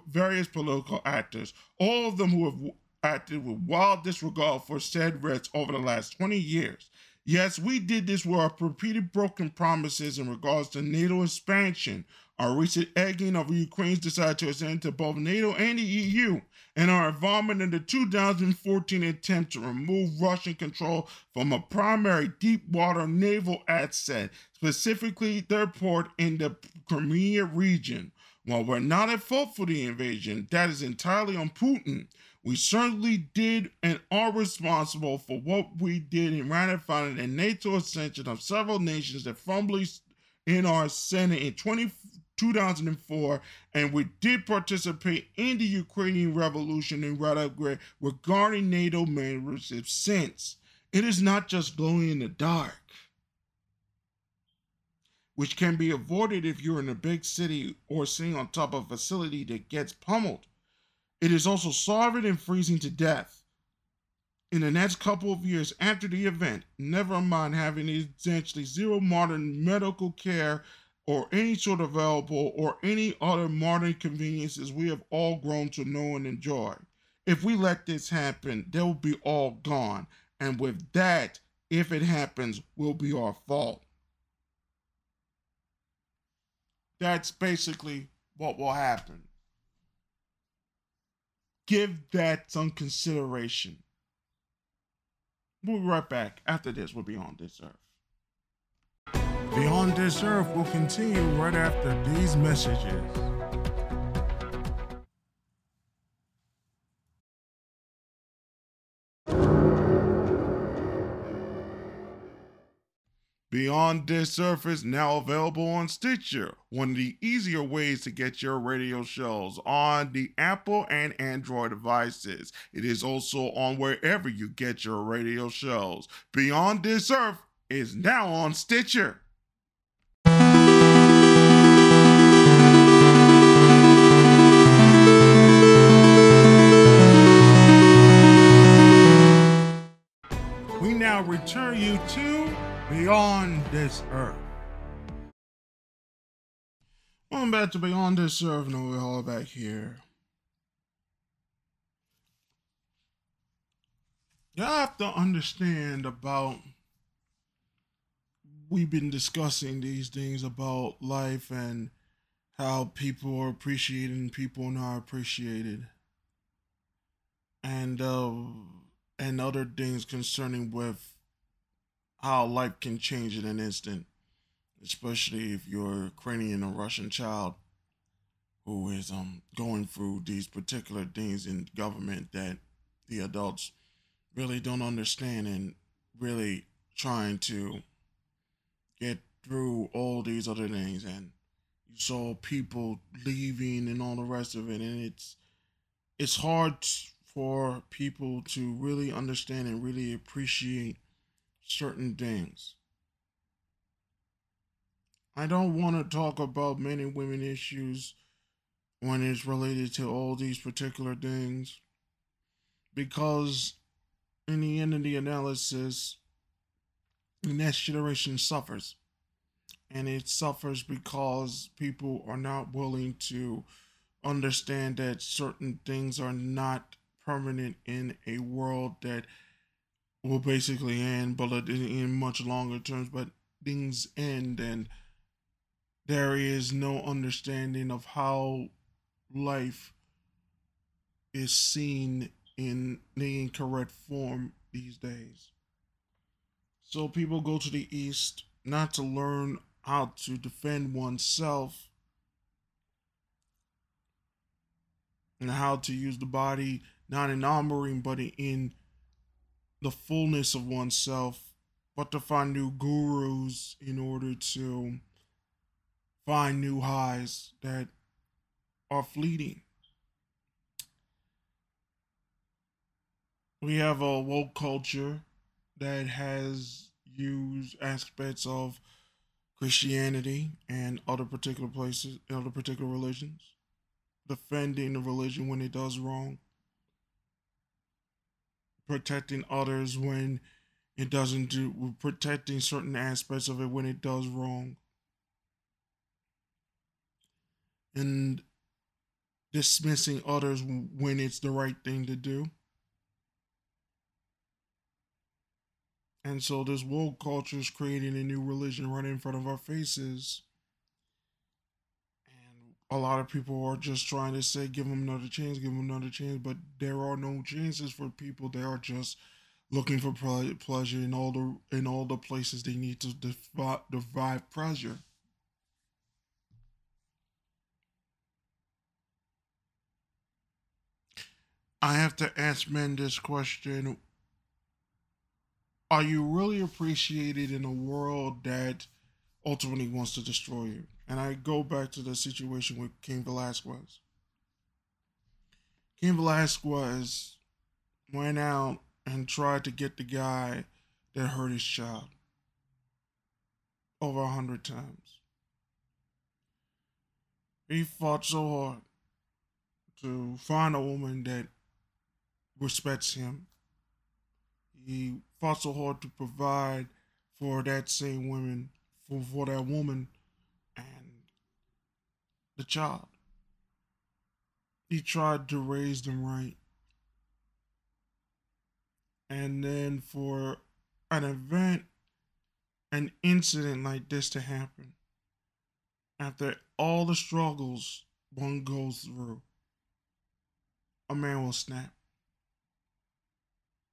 Speaker 1: various political actors, all of them who have acted with wild disregard for said risks over the last 20 years. Yes, we did this with our repeated broken promises in regards to NATO expansion, our recent egging of Ukraine's desire to ascend to both NATO and the EU, and our involvement in the 2014 attempt to remove Russian control from a primary deep water naval asset, specifically their port in the Crimea region. While we're not at fault for the invasion, that is entirely on Putin. We certainly did and are responsible for what we did in ratifying the NATO ascension of several nations that firmly in our Senate in 20, 2004, and we did participate in the Ukrainian Revolution in Radograd regarding NATO membership since. It is not just glowing in the dark, which can be avoided if you're in a big city or sitting on top of a facility that gets pummeled. It is also starving and freezing to death in the next couple of years after the event, never mind having essentially zero modern medical care or any sort of available or any other modern conveniences we have all grown to know and enjoy. If we let this happen, they will be all gone. And with that, if it happens, will be our fault. That's basically what will happen. Give that some consideration. We'll be right back. After this, we'll be on this earth. Beyond this earth will continue right after these messages. Beyond This Surface now available on Stitcher, one of the easier ways to get your radio shows on the Apple and Android devices. It is also on wherever you get your radio shows. Beyond This Earth is now on Stitcher. We now return you to Beyond This Earth. Welcome back to Beyond This Earth. No, we're all back here. You have to understand about. We've been discussing these things about life and how people are appreciated and people not appreciated, and uh, and other things concerning with how life can change in an instant, especially if you're Ukrainian or Russian child who is um going through these particular things in government that the adults really don't understand and really trying to get through all these other things. And you saw people leaving and all the rest of it. And it's it's hard for people to really understand and really appreciate certain things. I don't want to talk about men and women issues when it's related to all these particular things because in the end of the analysis the next generation suffers and it suffers because people are not willing to understand that certain things are not permanent in a world that will basically end, but in much longer terms. But things end, and there is no understanding of how life is seen in the incorrect form these days. So people go to the East not to learn how to defend oneself and how to use the body not in armoring but in the fullness of oneself, but to find new gurus in order to find new highs that are fleeting. We have a woke culture that has used aspects of Christianity and other particular places, other particular religions, defending the religion when it does wrong, protecting others when it doesn't do protecting certain aspects of it when it does wrong. And dismissing others when it's the right thing to do. And so this world culture is creating a new religion right in front of our faces a lot of people are just trying to say, give them another chance, give them another chance, but there are no chances for people. They are just looking for pleasure in all the in all the places they need to derive pleasure. I have to ask men this question. Are you really appreciated in a world that ultimately wants to destroy you? And I go back to the situation with King Velasquez. King Velasquez went out and tried to get the guy that hurt his child over a hundred times. He fought so hard to find a woman that respects him. He fought so hard to provide for that same woman, for, for that woman the child. He tried to raise them right. And then for an event, an incident like this to happen, after all the struggles one goes through, a man will snap.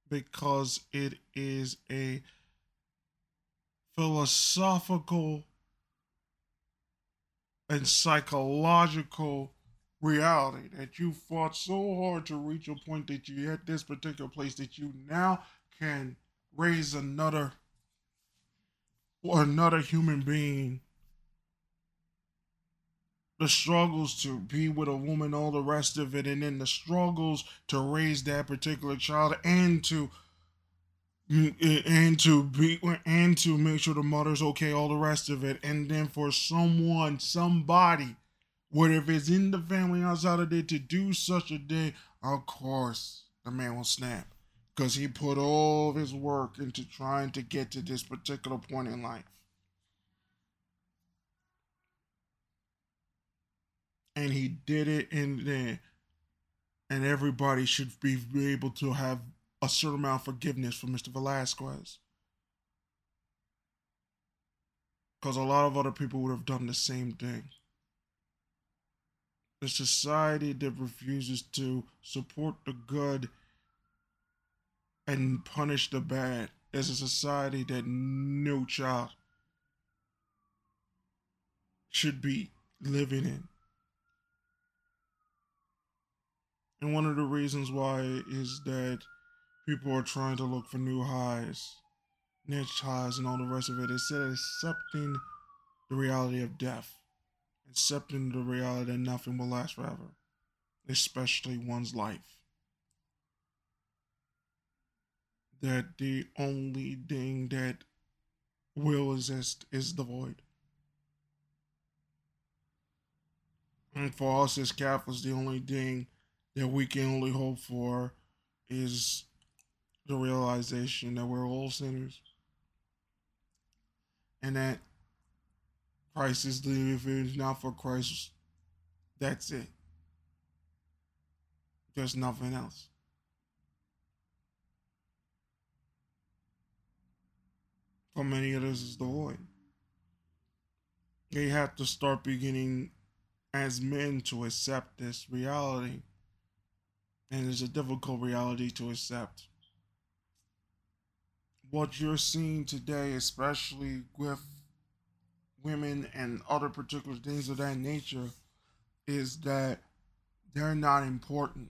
Speaker 1: Because it is a philosophical and psychological reality that you fought so hard to reach a point that you at this particular place that you now can raise another or another human being. The struggles to be with a woman all the rest of it and then the struggles to raise that particular child and to and to be and to make sure the mother's okay all the rest of it. And then for someone somebody whatever is in the family outside of it to do such a day of course the man will snap. Because he put all of his work into trying to get to this particular point in life. And he did it and then and everybody should be able to have a certain amount of forgiveness for Mr. Velasquez. Because a lot of other people would have done the same thing. The society that refuses to support the good and punish the bad is a society that no child should be living in. And one of the reasons why is that people are trying to look for new highs, niche highs, and all the rest of it. Instead of accepting the reality of death, accepting the reality that nothing will last forever, especially one's life. That the only thing that will exist is the void. And for us as Catholics, the only thing that we can only hope for is the realization that we're all sinners and that Christ is the if it's not for Christ, that's it. There's nothing else. For many of us is the void. They have to start beginning as men to accept this reality. And it's a difficult reality to accept what you're seeing today, especially with women and other particular things of that nature, is that they're not important.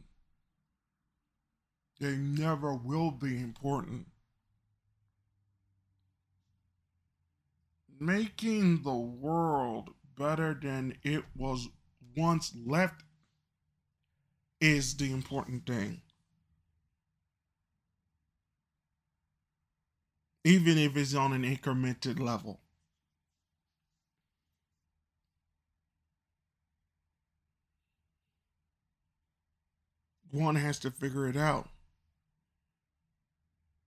Speaker 1: They never will be important. Making the world better than it was once left is the important thing. Even if it's on an incremented level. One has to figure it out.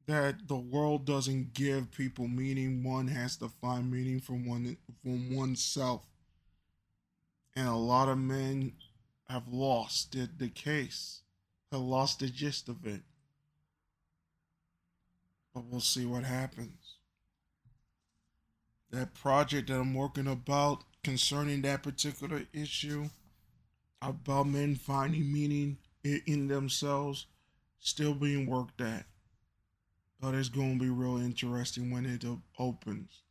Speaker 1: That the world doesn't give people meaning. One has to find meaning from one from oneself. And a lot of men have lost the, the case, have lost the gist of it but we'll see what happens. That project that I'm working about concerning that particular issue about men finding meaning in themselves still being worked at. But it's going to be real interesting when it opens.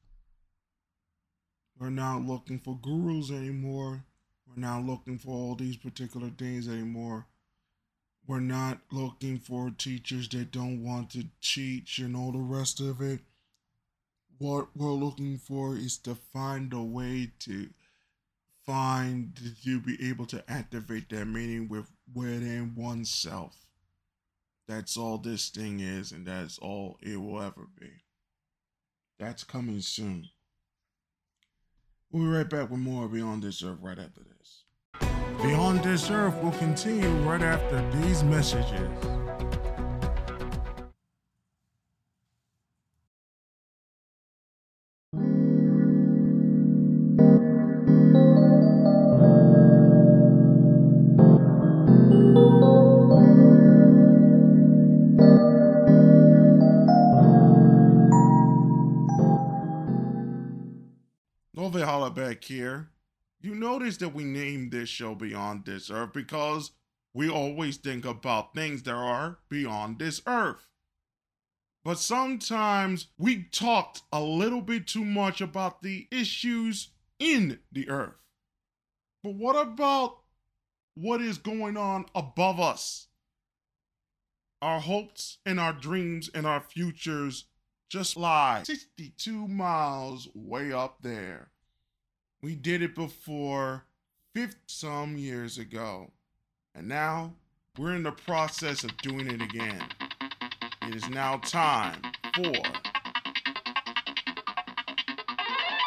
Speaker 1: We're not looking for gurus anymore. We're not looking for all these particular things anymore. We're not looking for teachers that don't want to teach and all the rest of it. What we're looking for is to find a way to find to be able to activate that meaning with within oneself. That's all this thing is, and that's all it will ever be. That's coming soon. We'll be right back with more Beyond This Earth right after this. Beyond This Earth will continue right after these messages. back here. You notice that we named this show Beyond This Earth because we always think about things that are beyond this earth. But sometimes we talked a little bit too much about the issues in the earth. But what about what is going on above us? Our hopes and our dreams and our futures just lie 62 miles way up there. We did it before 50 some years ago. And now we're in the process of doing it again. It is now time for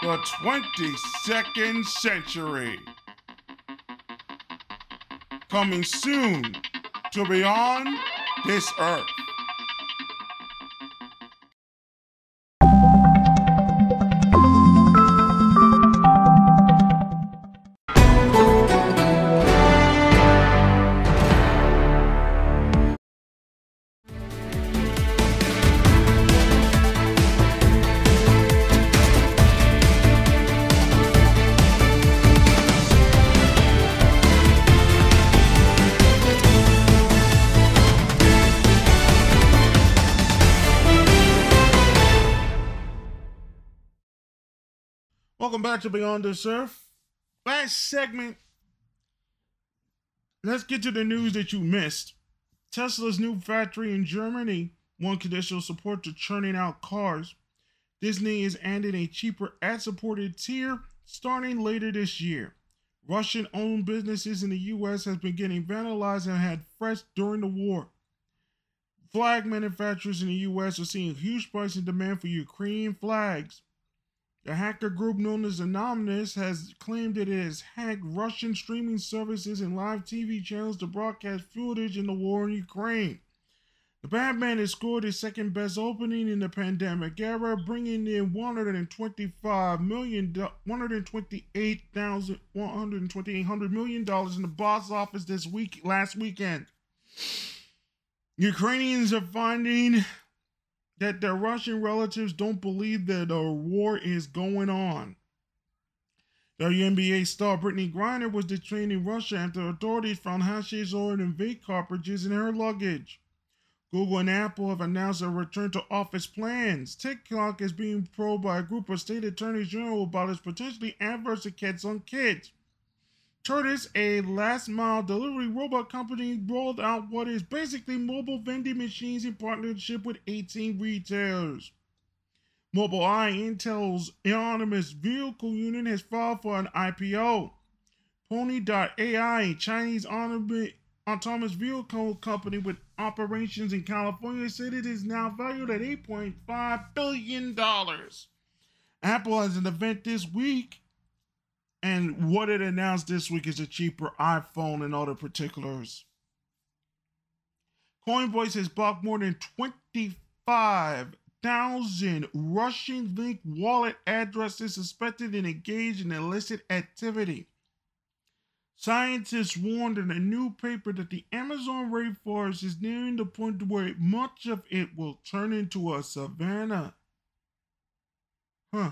Speaker 1: the 22nd century. Coming soon to Beyond This Earth. To Beyond the Surf. Last segment. Let's get to the news that you missed. Tesla's new factory in Germany won conditional support to churning out cars. Disney is adding a cheaper ad supported tier starting later this year. Russian owned businesses in the US has been getting vandalized and had threats during the war. Flag manufacturers in the US are seeing huge price and demand for Ukrainian flags. The hacker group known as Anonymous has claimed that it has hacked Russian streaming services and live TV channels to broadcast footage in the war in Ukraine. The Batman has scored his second best opening in the pandemic era, bringing in 125 million, 128,000, 128 million dollars in the box office this week, last weekend. Ukrainians are finding that their Russian relatives don't believe that a war is going on. WNBA star Brittney Griner was detained in Russia after authorities found hashish oil and vape cartridges in her luggage. Google and Apple have announced a return to office plans. TikTok is being probed by a group of state attorneys general about its potentially adverse effects on kids. Tortoise, a last mile delivery robot company, rolled out what is basically mobile vending machines in partnership with 18 retailers. Mobile Mobileye, Intel's autonomous vehicle unit, has filed for an IPO. Pony.ai, a Chinese autonomous vehicle company with operations in California, said it is now valued at $8.5 billion. Apple has an event this week and what it announced this week is a cheaper iPhone and other particulars. Coinbase has blocked more than 25,000 Russian linked wallet addresses suspected and engaged in illicit activity. Scientists warned in a new paper that the Amazon rainforest is nearing the point where much of it will turn into a savanna. Huh.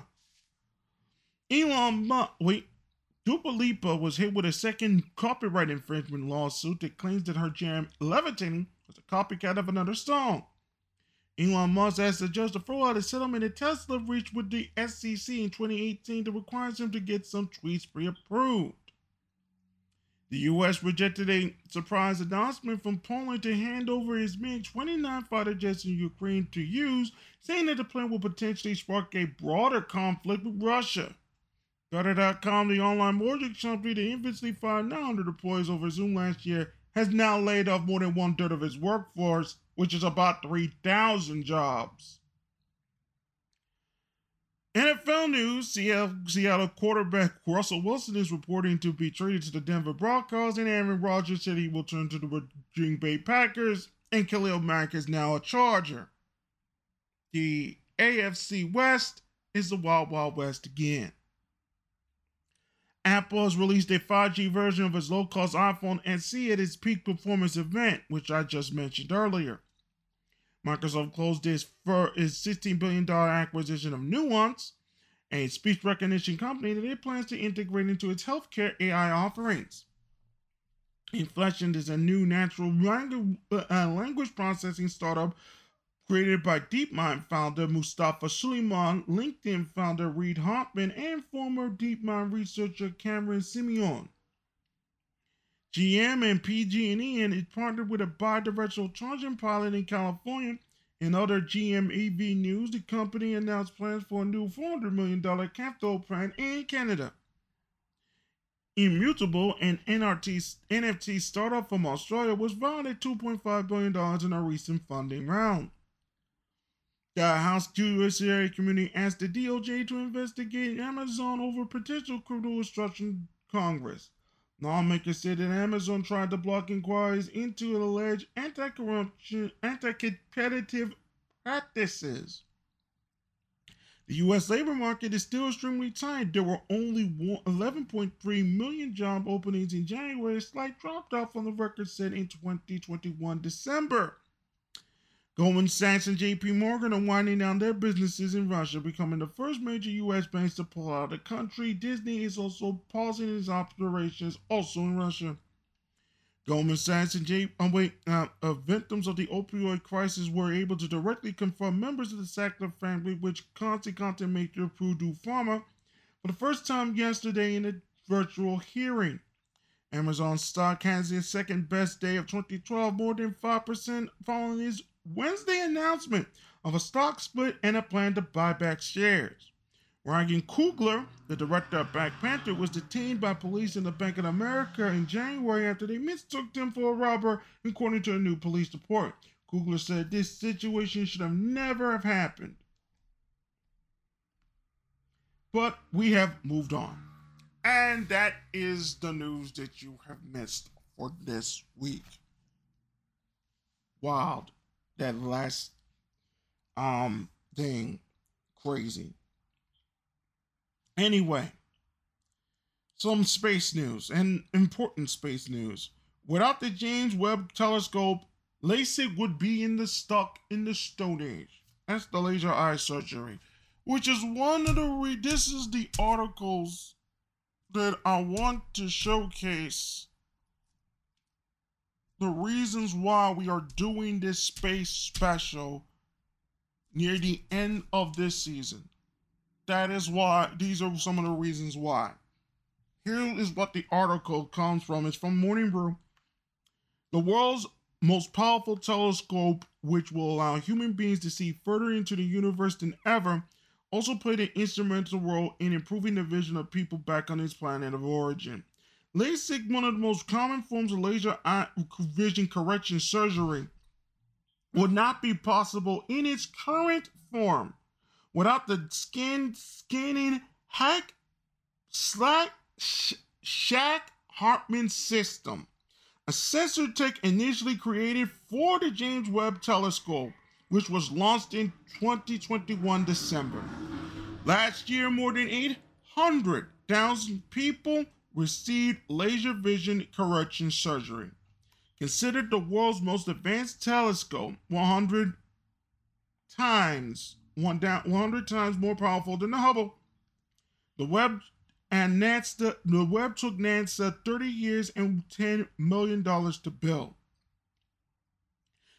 Speaker 1: Elon Musk, wait, Dua Lipa was hit with a second copyright infringement lawsuit that claims that her jam Levitating was a copycat of another song. Elon Musk asked the judge to throw out a settlement that Tesla reached with the SEC in 2018 that requires him to get some tweets pre-approved. The U.S. rejected a surprise announcement from Poland to hand over its MiG-29 fighter jets in Ukraine to use, saying that the plan will potentially spark a broader conflict with Russia. Better.com, the online mortgage company that infamously fired 900 employees over Zoom last year, has now laid off more than one third of its workforce, which is about 3,000 jobs. NFL news Seattle, Seattle quarterback Russell Wilson is reporting to be traded to the Denver Broncos, and Aaron Rodgers said he will turn to the Green Bay Packers, and Khalil Mack is now a Charger. The AFC West is the Wild Wild West again. Apple has released a 5G version of its low cost iPhone SE at its peak performance event, which I just mentioned earlier. Microsoft closed its, its $16 billion acquisition of Nuance, a speech recognition company that it plans to integrate into its healthcare AI offerings. Inflection is a new natural language, uh, language processing startup created by DeepMind founder Mustafa Suleyman, LinkedIn founder Reid Hoffman, and former DeepMind researcher Cameron Simeon. GM and PG&E and it partnered with a bi-directional charging pilot in California. In other GM EV news, the company announced plans for a new $400 million capital plan in Canada. Immutable, an NRT, NFT startup from Australia, was valued at $2.5 billion in a recent funding round. The House Judiciary Committee asked the DOJ to investigate Amazon over potential criminal obstruction Congress. Lawmakers said that Amazon tried to block inquiries into alleged anti-corruption, anti-competitive practices. The U.S. labor market is still extremely tight. There were only 11.3 million job openings in January, a slight drop off from the record set in 2021 December. Goldman Sachs and JP Morgan are winding down their businesses in Russia, becoming the first major U.S. banks to pull out of the country. Disney is also pausing its operations also in Russia. Goldman Sachs and J. Oh wait, uh, uh, victims of the opioid crisis were able to directly confront members of the Sackler family, which constantly major Purdue Pharma, for the first time yesterday in a virtual hearing. Amazon stock has its second best day of 2012, more than 5% following its Wednesday announcement of a stock split and a plan to buy back shares. Ryan Coogler, the director of Black Panther, was detained by police in the Bank of America in January after they mistook him for a robber, according to a new police report. Coogler said this situation should have never have happened. But we have moved on. And that is the news that you have missed for this week. Wild that last um thing crazy. Anyway, some space news and important space news. Without the James Webb Telescope, LASIK would be in the stuck in the Stone Age. That's the laser eye surgery, which is one of the. Re- this is the articles that I want to showcase the reasons why we are doing this space special near the end of this season. That is why these are some of the reasons why. Here is what the article comes from. It's from Morning Brew. The world's most powerful telescope, which will allow human beings to see further into the universe than ever, also played an instrumental role in improving the vision of people back on its planet of origin. LASIK, one of the most common forms of laser vision correction surgery, would not be possible in its current form without the skin scanning hack slack sh- Shack Hartmann system, a sensor tech initially created for the James Webb Telescope, which was launched in 2021 December. Last year, more than 800,000 people received laser vision correction surgery. Considered the world's most advanced telescope, 100 times one down 100 times more powerful than the Hubble. The Webb and NASA, the Webb took NASA 30 years and 10 million dollars to build.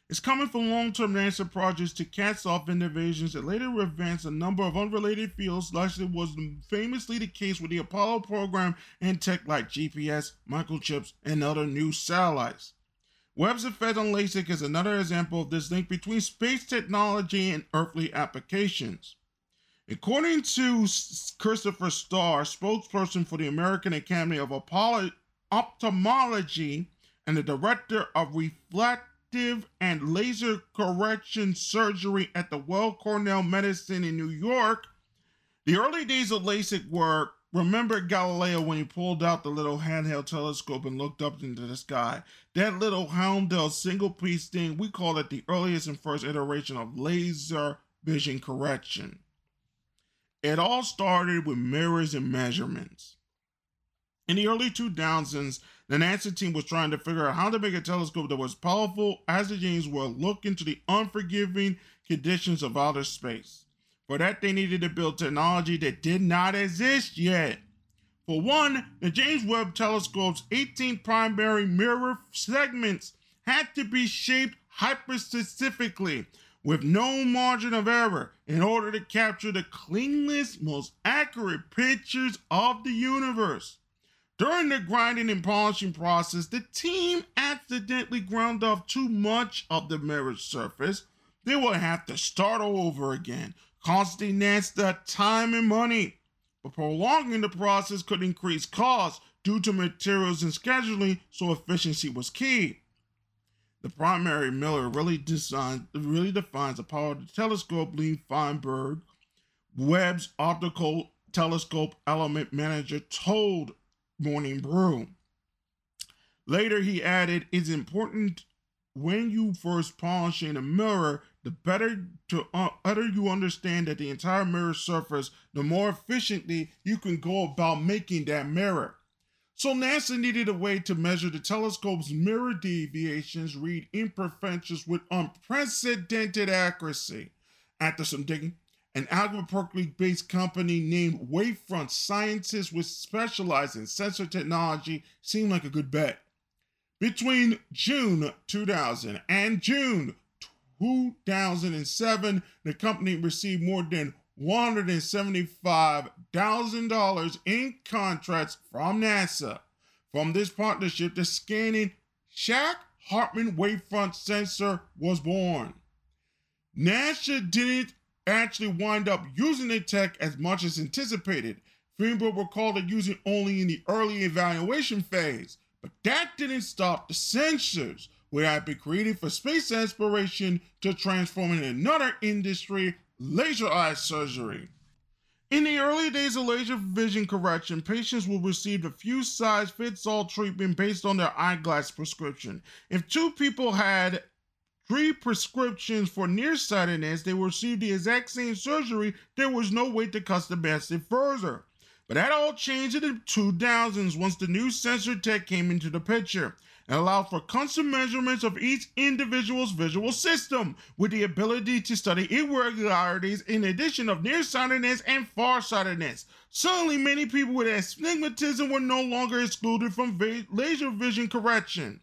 Speaker 1: It's coming from long-term NASA projects to cast off innovations that later advanced a number of unrelated fields, like it was famously the case with the Apollo program and tech like GPS, microchips, and other new satellites. Webb's effect on LASIK is another example of this link between space technology and earthly applications. According to Christopher Starr, spokesperson for the American Academy of Ophthalmology and the director of reflective and laser correction surgery at the Weill Cornell Medicine in New York, the early days of LASIK were Remember Galileo when he pulled out the little handheld telescope and looked up into the sky? That little Houndel single piece thing, we call it the earliest and first iteration of laser vision correction. It all started with mirrors and measurements. In the early 2000s, the NASA team was trying to figure out how to make a telescope that was powerful as the James Webb look into the unforgiving conditions of outer space. For that, they needed to build technology that did not exist yet. For one, the James Webb Telescope's 18 primary mirror segments had to be shaped hyperspecifically with no margin of error in order to capture the cleanest, most accurate pictures of the universe. During the grinding and polishing process, the team accidentally ground off too much of the mirror surface. They would have to start all over again, costing NASA time and money. But prolonging the process could increase costs due to materials and scheduling, so efficiency was key. The primary Miller really, designed, really defines the power of the telescope, Lee Feinberg, Webb's optical telescope element manager, told Morning Brew. Later, he added, It's important when you first polishing a mirror the better to uh, better you understand that the entire mirror surface, the more efficiently you can go about making that mirror. So NASA needed a way to measure the telescope's mirror deviations, read imperfections with unprecedented accuracy. After some digging, an Albuquerque-based company named Wavefront Sciences, which specializes in sensor technology, seemed like a good bet. Between June 2000 and June 2007, the company received more than $175,000 in contracts from NASA. From this partnership, the scanning Shack Hartmann wavefront sensor was born. NASA didn't actually wind up using the tech as much as anticipated. Feinberg recalled it using only in the early evaluation phase, but that didn't stop the sensors where I've been created for space exploration to transform in another industry, laser eye surgery. In the early days of laser vision correction, patients will receive a few size fits all treatment based on their eyeglass prescription. If two people had three prescriptions for nearsightedness, they received the exact same surgery. There was no way to customize it further. But that all changed in the 2000s once the new sensor tech came into the picture and allowed for constant measurements of each individual's visual system with the ability to study irregularities in addition of nearsightedness and farsightedness. Suddenly, many people with astigmatism were no longer excluded from laser vision correction.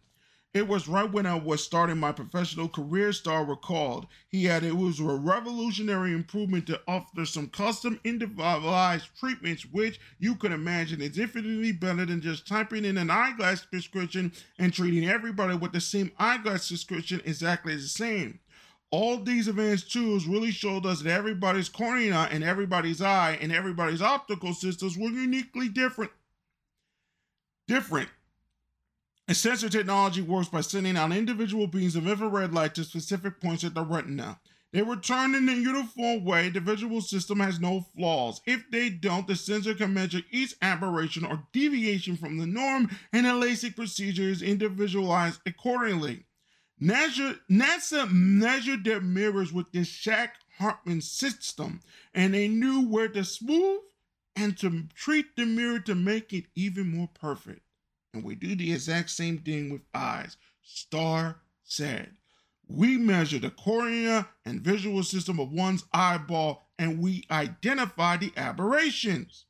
Speaker 1: It was right when I was starting my professional career, Starr recalled. He had it was a revolutionary improvement to offer some custom individualized treatments, which you could imagine is infinitely better than just typing in an eyeglass prescription and treating everybody with the same eyeglass prescription exactly the same. All these advanced tools really showed us that everybody's cornea and everybody's eye and everybody's optical systems were uniquely different. Different a sensor technology works by sending out individual beams of infrared light to specific points at the retina. They return in a uniform way. The visual system has no flaws. If they don't, the sensor can measure each aberration or deviation from the norm, and the LASIK procedure is individualized accordingly. NASA, measured their mirrors with this Shack Hartmann system, and they knew where to smooth and to treat the mirror to make it even more perfect and we do the exact same thing with eyes. Starr said, We measure the cornea and visual system of one's eyeball and we identify the aberrations.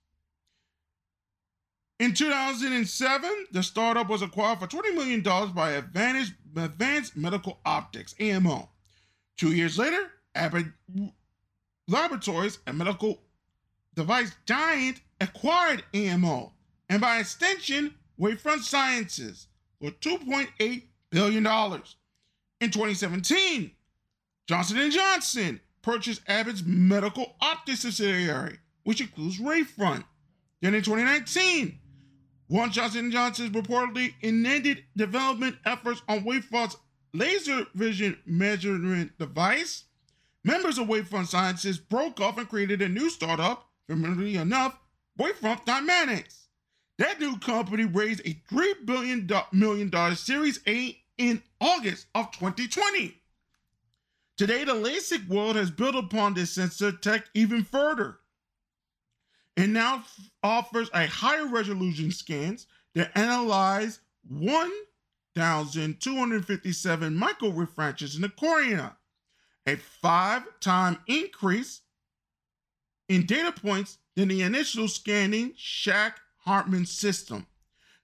Speaker 1: In 2007, the startup was acquired for $20 million by Advanced, Advanced Medical Optics, AMO. Two years later, Abbott Laboratories, a medical device giant, acquired AMO, and by extension, Wavefront Sciences for $2.8 billion. In 2017, Johnson & Johnson purchased Abbott's medical optics subsidiary, which includes Wavefront. Then in 2019, one Johnson & Johnson reportedly ended development efforts on Wavefront's laser vision measurement device. Members of Wavefront Sciences broke off and created a new startup, familiarly enough, Wavefront Dynamics. That new company raised a $3 billion million Series A in August of 2020. Today, the LASIK world has built upon this sensor tech even further and now offers a higher resolution scans that analyze 1,257 microrefractions in the cornea, a five time increase in data points than the initial scanning Shack Hartmann system.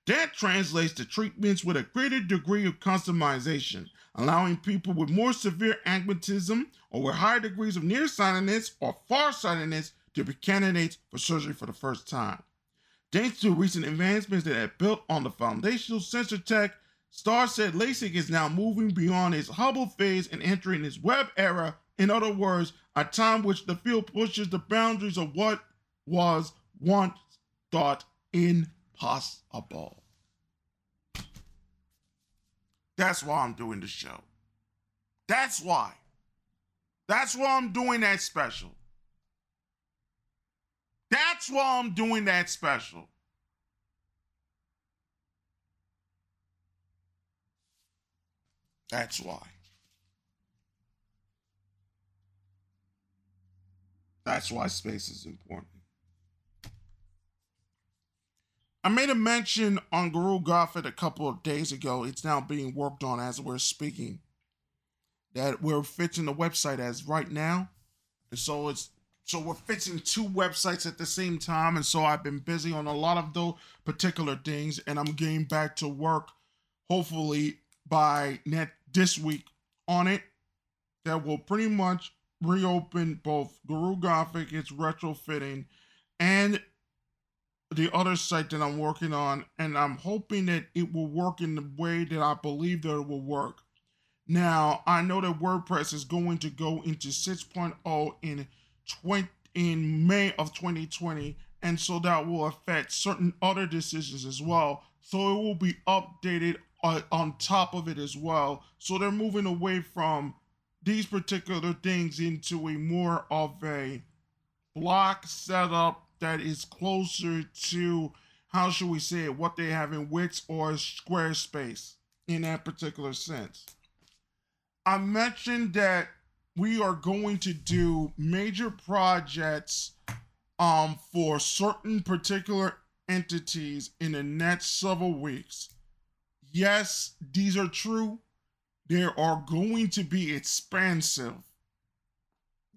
Speaker 1: That translates to treatments with a greater degree of customization, allowing people with more severe astigmatism or with higher degrees of nearsightedness or farsightedness to be candidates for surgery for the first time. Thanks to recent advancements that have built on the foundational sensor tech, Starr said LASIK is now moving beyond its Hubble phase and entering its Webb era. In other words, a time which the field pushes the boundaries of what was once thought impossible. That's why I'm doing the show. That's why. That's why I'm doing that special. That's why I'm doing that special. That's why. That's why space is important. I made a mention on Guru Gothic a couple of days ago. It's now being worked on as we're speaking. That we're fixing the website as right now. And so it's so we're fixing two websites at the same time. And so I've been busy on a lot of those particular things. And I'm getting back to work hopefully by net this week on it. That will pretty much reopen both Guru Gothic, its retrofitting, and the other site that I'm working on. And I'm hoping that it will work in the way that I believe that it will work. Now, I know that WordPress is going to go into 6.0 in 20, in May of 2020, and so that will affect certain other decisions as well. So it will be updated uh, on top of it as well. So they're moving away from these particular things into a more of a block setup that is closer to how should we say it, what they have in Wix or Squarespace in that particular sense. I mentioned that we are going to do major projects um, for certain particular entities in the next several weeks. Yes, these are true. There are going to be expansive.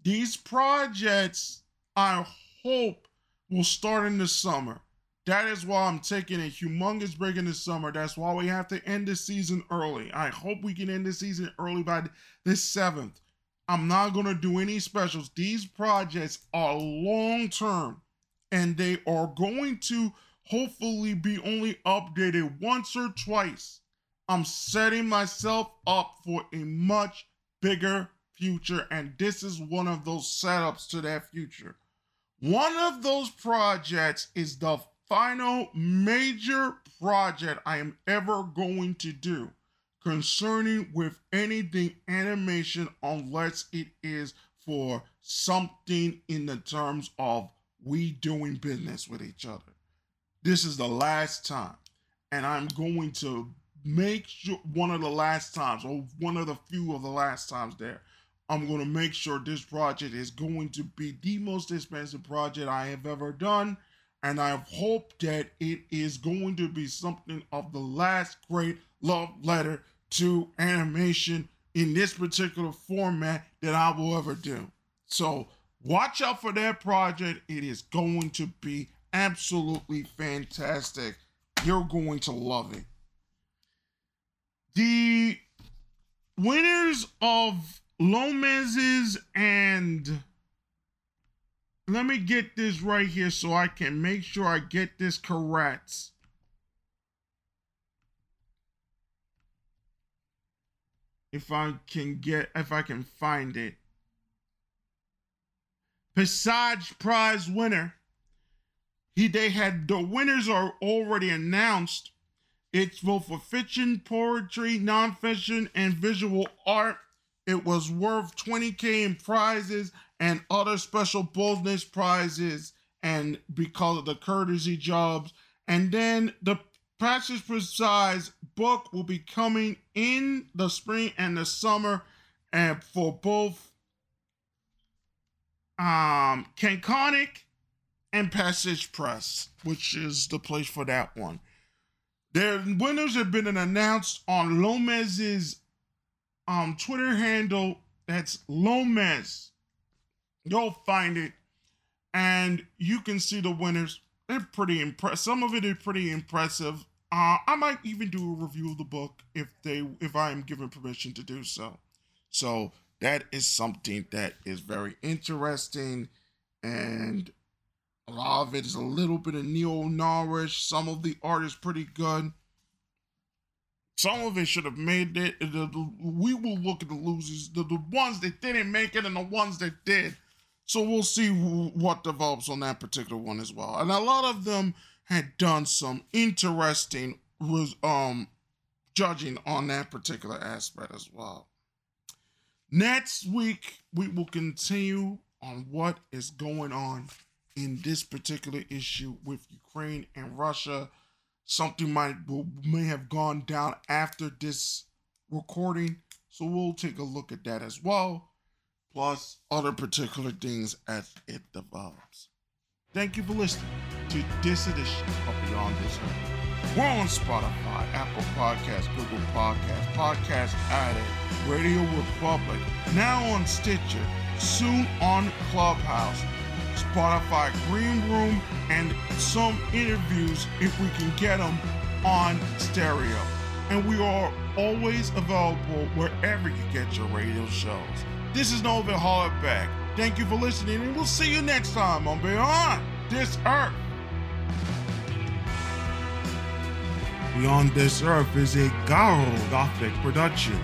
Speaker 1: These projects, I hope, will start in the summer. That is why I'm taking a humongous break in the summer. That's why we have to end the season early. I hope we can end the season early by the 7th. I'm not going to do any specials. These projects are long term and they are going to hopefully be only updated once or twice. I'm setting myself up for a much bigger future, and this is one of those setups to that future. One of those projects is the final major project I am ever going to do concerning with anything animation unless it is for something in the terms of we doing business with each other. This is the last time, and I'm going to make sure one of the last times, or one of the few of the last times there, I'm going to make sure this project is going to be the most expensive project I have ever done. And I hope that it is going to be something of the last great love letter to animation in this particular format that I will ever do. So watch out for that project. It is going to be absolutely fantastic. You're going to love it. The winners of Lomez's and let me get this right here so I can make sure I get this correct. if I can get if I can find it. Passage Prize winner. He they had the winners are already announced. It's both for fiction, poetry, nonfiction, and visual art. It was worth 20k in prizes and other special bonus prizes, and because of the courtesy jobs. And then the Passage Prize book will be coming in the spring and the summer, and for both um Canconic and Passage Press, which is the place for that one. Their winners have been announced on Lomez's um Twitter handle. That's Lomez. You'll find it, and you can see the winners. They're pretty impressive. Some of it is pretty impressive. Uh, I might even do a review of the book if they if I am given permission to do so. So that is something that is very interesting, and a lot of it is a little bit of neo noirish. Some of the art is pretty good. Some of it should have made it. We will look at the losers, the, the ones that didn't make it, and the ones that did. So we'll see what develops on that particular one as well. And a lot of them had done some interesting um judging on that particular aspect as well. Next week we will continue on what is going on in this particular issue with Ukraine and Russia. Something might may have gone down after this recording, so we'll take a look at that as well, plus other particular things as it develops. Thank you for listening to this edition of Beyond This Earth. We're on Spotify, Apple Podcasts, Google Podcasts, Podcast Addict, Radio Republic, now on Stitcher, soon on Clubhouse, Spotify Green Room, and some interviews if we can get them on stereo. And we are always available wherever you get your radio shows. This is Nova Hardback. Thank you for listening, and we'll see you next time on Beyond This Earth. Beyond This Earth is a Garo Gothic production